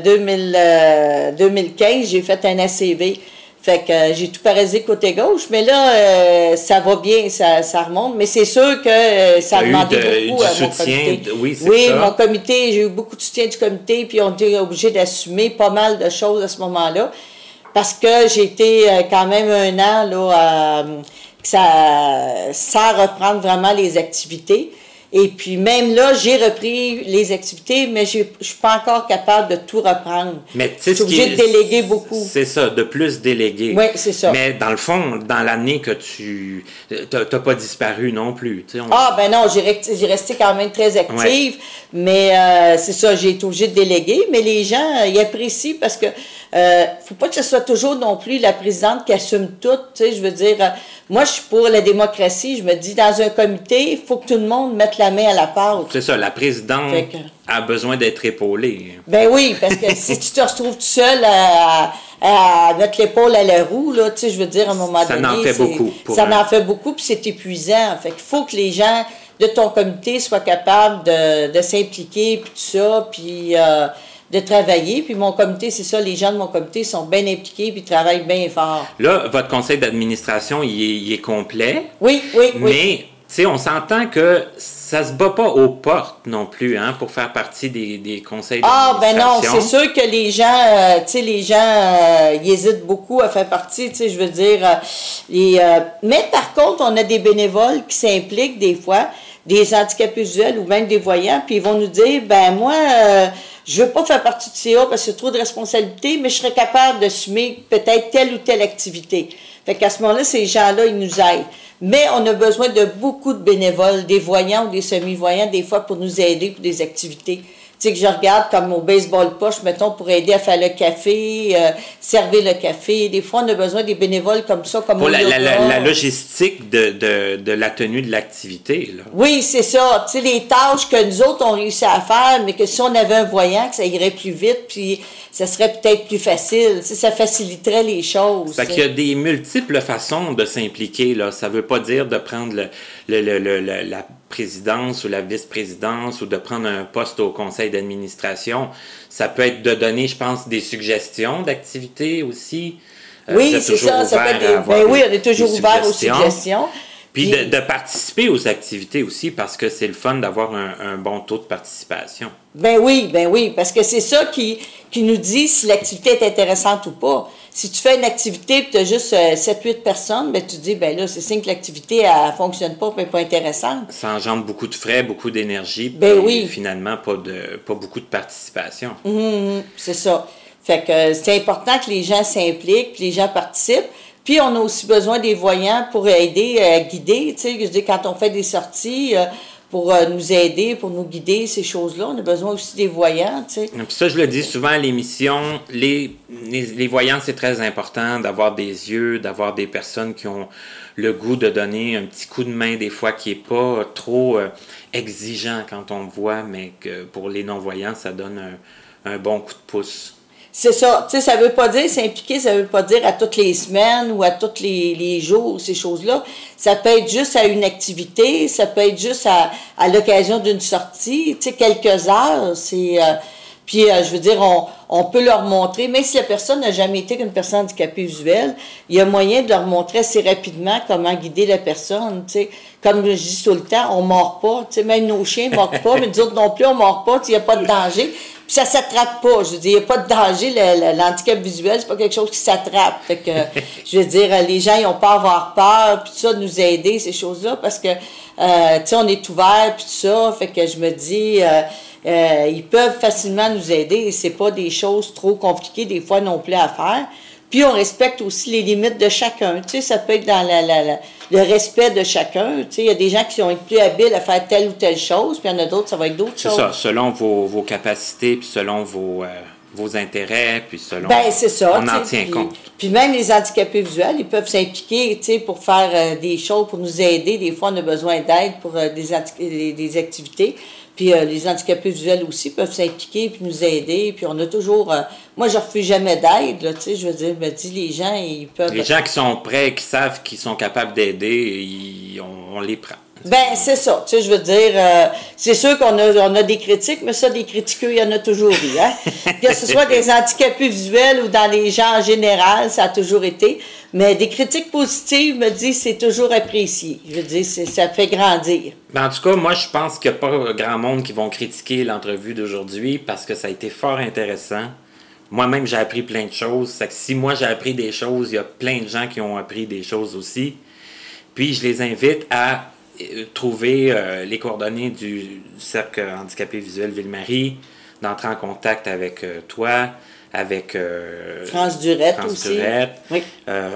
[SPEAKER 2] 2015, euh, j'ai fait un ACV fait que euh, j'ai tout parasé côté gauche, mais là, euh, ça va bien, ça, ça remonte. Mais c'est sûr que euh, ça a demandé beaucoup à mon comité.
[SPEAKER 1] oui,
[SPEAKER 2] oui mon comité, j'ai eu beaucoup de soutien du comité, puis on était obligé d'assumer pas mal de choses à ce moment-là. Parce que j'ai été quand même un an là, ça, sans reprendre vraiment les activités. Et puis même là, j'ai repris les activités, mais je ne suis pas encore capable de tout reprendre.
[SPEAKER 1] Mais tu sais,
[SPEAKER 2] obligée de déléguer beaucoup.
[SPEAKER 1] C'est ça, de plus déléguer.
[SPEAKER 2] Oui, c'est ça.
[SPEAKER 1] Mais dans le fond, dans l'année que tu n'as pas disparu non plus.
[SPEAKER 2] Ah ben non, j'ai resté quand même très active, mais euh, c'est ça, j'ai été obligée de déléguer. Mais les gens, ils apprécient parce que euh, faut pas que ce soit toujours non plus la présidente qui assume tout. Tu sais, je veux dire, euh, moi, je suis pour la démocratie. Je me dis, dans un comité, il faut que tout le monde mette la à la pâte.
[SPEAKER 1] C'est ça, la présidente a besoin d'être épaulée.
[SPEAKER 2] Ben oui, parce que si tu te retrouves tout seul à, mettre l'épaule à la roue, là, tu sais, je veux dire, à un moment donné.
[SPEAKER 1] Ça en fait beaucoup.
[SPEAKER 2] ça en fait beaucoup, puis c'est épuisant. Fait qu'il faut que les gens de ton comité soient capables de, de s'impliquer, puis tout ça, puis. Euh, de travailler. Puis mon comité, c'est ça, les gens de mon comité sont bien impliqués puis travaillent bien fort.
[SPEAKER 1] Là, votre conseil d'administration, il, est, complet.
[SPEAKER 2] Oui, oui,
[SPEAKER 1] oui. Mais, sais, on s'entend que ça se bat pas aux portes non plus, hein, pour faire partie des, des conseils
[SPEAKER 2] Ah, ben non, c'est sûr que les gens, euh, tu sais, les gens, euh, ils hésitent beaucoup à faire partie, tu sais, je veux dire. Euh, mais par contre, on a des bénévoles qui s'impliquent des fois, des handicapés visuels ou même des voyants, puis ils vont nous dire, ben moi, je veux pas faire partie de CA parce que c'est trop de responsabilités, mais je serais capable d'assumer peut-être telle ou telle activité. Fait qu'à ce moment-là, ces gens-là, ils nous aident. Mais on a besoin de beaucoup de bénévoles, des voyants ou des semi-voyants, des fois, pour nous aider pour des activités sais, que je regarde comme au baseball poche, mettons, pour aider à faire le café, euh, servir le café. Des fois, on a besoin des bénévoles comme ça, comme
[SPEAKER 1] Pour la, la, logistique de, de, de, la tenue de l'activité, là.
[SPEAKER 2] Oui, c'est ça. Tu sais, les tâches que nous autres, on réussi à faire, mais que si on avait un voyant, que ça irait plus vite, puis ça serait peut-être plus facile. Tu sais, ça faciliterait les choses.
[SPEAKER 1] Fait qu'il y a des multiples façons de s'impliquer, là. Ça veut pas dire de prendre le, le, le, la présidence ou la vice-présidence ou de prendre un poste au conseil d'administration. Ça peut être de donner, je pense, des suggestions d'activités aussi.
[SPEAKER 2] Euh, oui, c'est ça. ça peut être ben oui, on est toujours ouvert aux suggestions.
[SPEAKER 1] Puis, de, participer aux activités aussi parce que c'est le fun d'avoir un, bon taux de participation.
[SPEAKER 2] Ben oui, ben oui, parce que c'est ça qui, qui nous dit si l'activité est intéressante ou pas. Si tu fais une activité et tu as juste 7-8 euh, personnes, ben, tu te dis, ben là, c'est signe que l'activité ne fonctionne pas, n'est pas intéressante.
[SPEAKER 1] Ça engendre beaucoup de frais, beaucoup d'énergie,
[SPEAKER 2] ben oui.
[SPEAKER 1] finalement, pas, de, pas beaucoup de participation.
[SPEAKER 2] Hum, hum, c'est ça. Fait que euh, c'est important que les gens s'impliquent, que les gens participent. Puis on a aussi besoin des voyants pour aider à guider. Tu sais, je dis, quand on fait des sorties, euh, pour euh, nous aider, pour nous guider, ces choses-là. On a besoin aussi des voyants, tu sais.
[SPEAKER 1] Ça, je le dis souvent à l'émission, les, les, voyants, c'est très important d'avoir des yeux, d'avoir des personnes qui ont le goût de donner un petit coup de main des fois qui n'est pas trop euh, exigeant quand on voit, mais que pour les non-voyants, ça donne un, un bon coup de pouce.
[SPEAKER 2] C'est ça. Tu sais, ça veut pas dire s'impliquer, ça veut pas dire à toutes les semaines ou à tous les, les jours, ces choses-là. Ça peut être juste à une activité, ça peut être juste à, à l'occasion d'une sortie, tu sais, quelques heures. C'est, euh, puis, euh, je veux dire, on, on, peut leur montrer, même si la personne n'a jamais été qu'une personne handicapée visuelle, il y a moyen de leur montrer assez rapidement comment guider la personne, tu sais. Comme je dis tout le temps, on mord pas, tu sais, même nos chiens ne mordent pas, mais nous autres non plus, on mord pas, il n'y a pas de danger ça s'attrape pas. Je veux dire, il n'y a pas de danger. L'handicap visuel, c'est pas quelque chose qui s'attrape. Fait que, je veux dire, les gens, ils n'ont pas à avoir peur, puis tout ça, de nous aider, ces choses-là, parce que, euh, tu sais, on est ouvert, puis tout ça. Fait que je me dis, euh, euh, ils peuvent facilement nous aider et c'est pas des choses trop compliquées, des fois, non plus à faire. Puis on respecte aussi les limites de chacun. Tu sais, ça peut être dans la, la, le respect de chacun. Tu sais, il y a des gens qui sont plus habiles à faire telle ou telle chose, puis il y en a d'autres, ça va être d'autres choses.
[SPEAKER 1] C'est ça, selon vos, vos, capacités, puis selon vos, euh, vos intérêts, puis selon...
[SPEAKER 2] Ben, c'est ça.
[SPEAKER 1] On en tient compte.
[SPEAKER 2] Puis même les handicapés visuels, ils peuvent s'impliquer, tu sais, pour faire euh, des choses, pour nous aider. Des fois, on a besoin d'aide pour euh, des, des activités. Puis euh, les handicapés visuels aussi peuvent s'impliquer puis nous aider. Puis on a toujours. Moi, je refuse jamais d'aide, là, tu sais. Je veux dire, me dis, les gens, ils peuvent.
[SPEAKER 1] Les gens qui sont prêts, qui savent qu'ils sont capables d'aider, on, on les prend.
[SPEAKER 2] Ben, c'est ça. Tu sais, je veux dire, euh, c'est sûr qu'on a, on a des critiques, mais ça, des critiqueux, il y en a toujours eu. Hein? que ce soit des handicapés visuels ou dans les gens en général, ça a toujours été. Mais des critiques positives, me dit, c'est toujours apprécié. Je veux dire, ça fait grandir.
[SPEAKER 1] Ben, en tout cas, moi, je pense qu'il n'y a pas grand monde qui vont critiquer l'entrevue d'aujourd'hui parce que ça a été fort intéressant. Moi-même, j'ai appris plein de choses. que si moi, j'ai appris des choses, il y a plein de gens qui ont appris des choses aussi. Puis, je les invite à trouver les coordonnées du Cercle handicapé visuel Ville-Marie, d'entrer en contact avec toi, avec
[SPEAKER 2] France Durette aussi.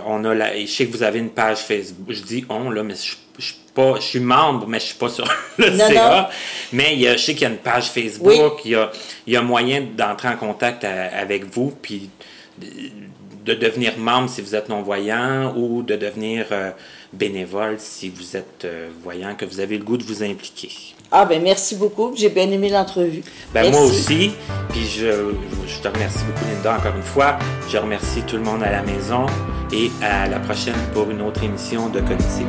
[SPEAKER 1] on a la, je sais que vous avez une page Facebook. Je dis on là, mais je, je, pas, je suis membre, mais je suis pas sur le CA. Mais il y a, je sais qu'il y a une page Facebook, il, y a, il y a moyen d'entrer en contact avec vous, puis de devenir membre si vous êtes non-voyant ou de devenir euh, bénévole si vous êtes euh, voyant, que vous avez le goût de vous impliquer.
[SPEAKER 2] Ah ben merci beaucoup, j'ai bien aimé l'entrevue.
[SPEAKER 1] Ben moi aussi, puis je, je te remercie beaucoup Linda encore une fois. Je remercie tout le monde à la maison et à la prochaine pour une autre émission de Cognitive.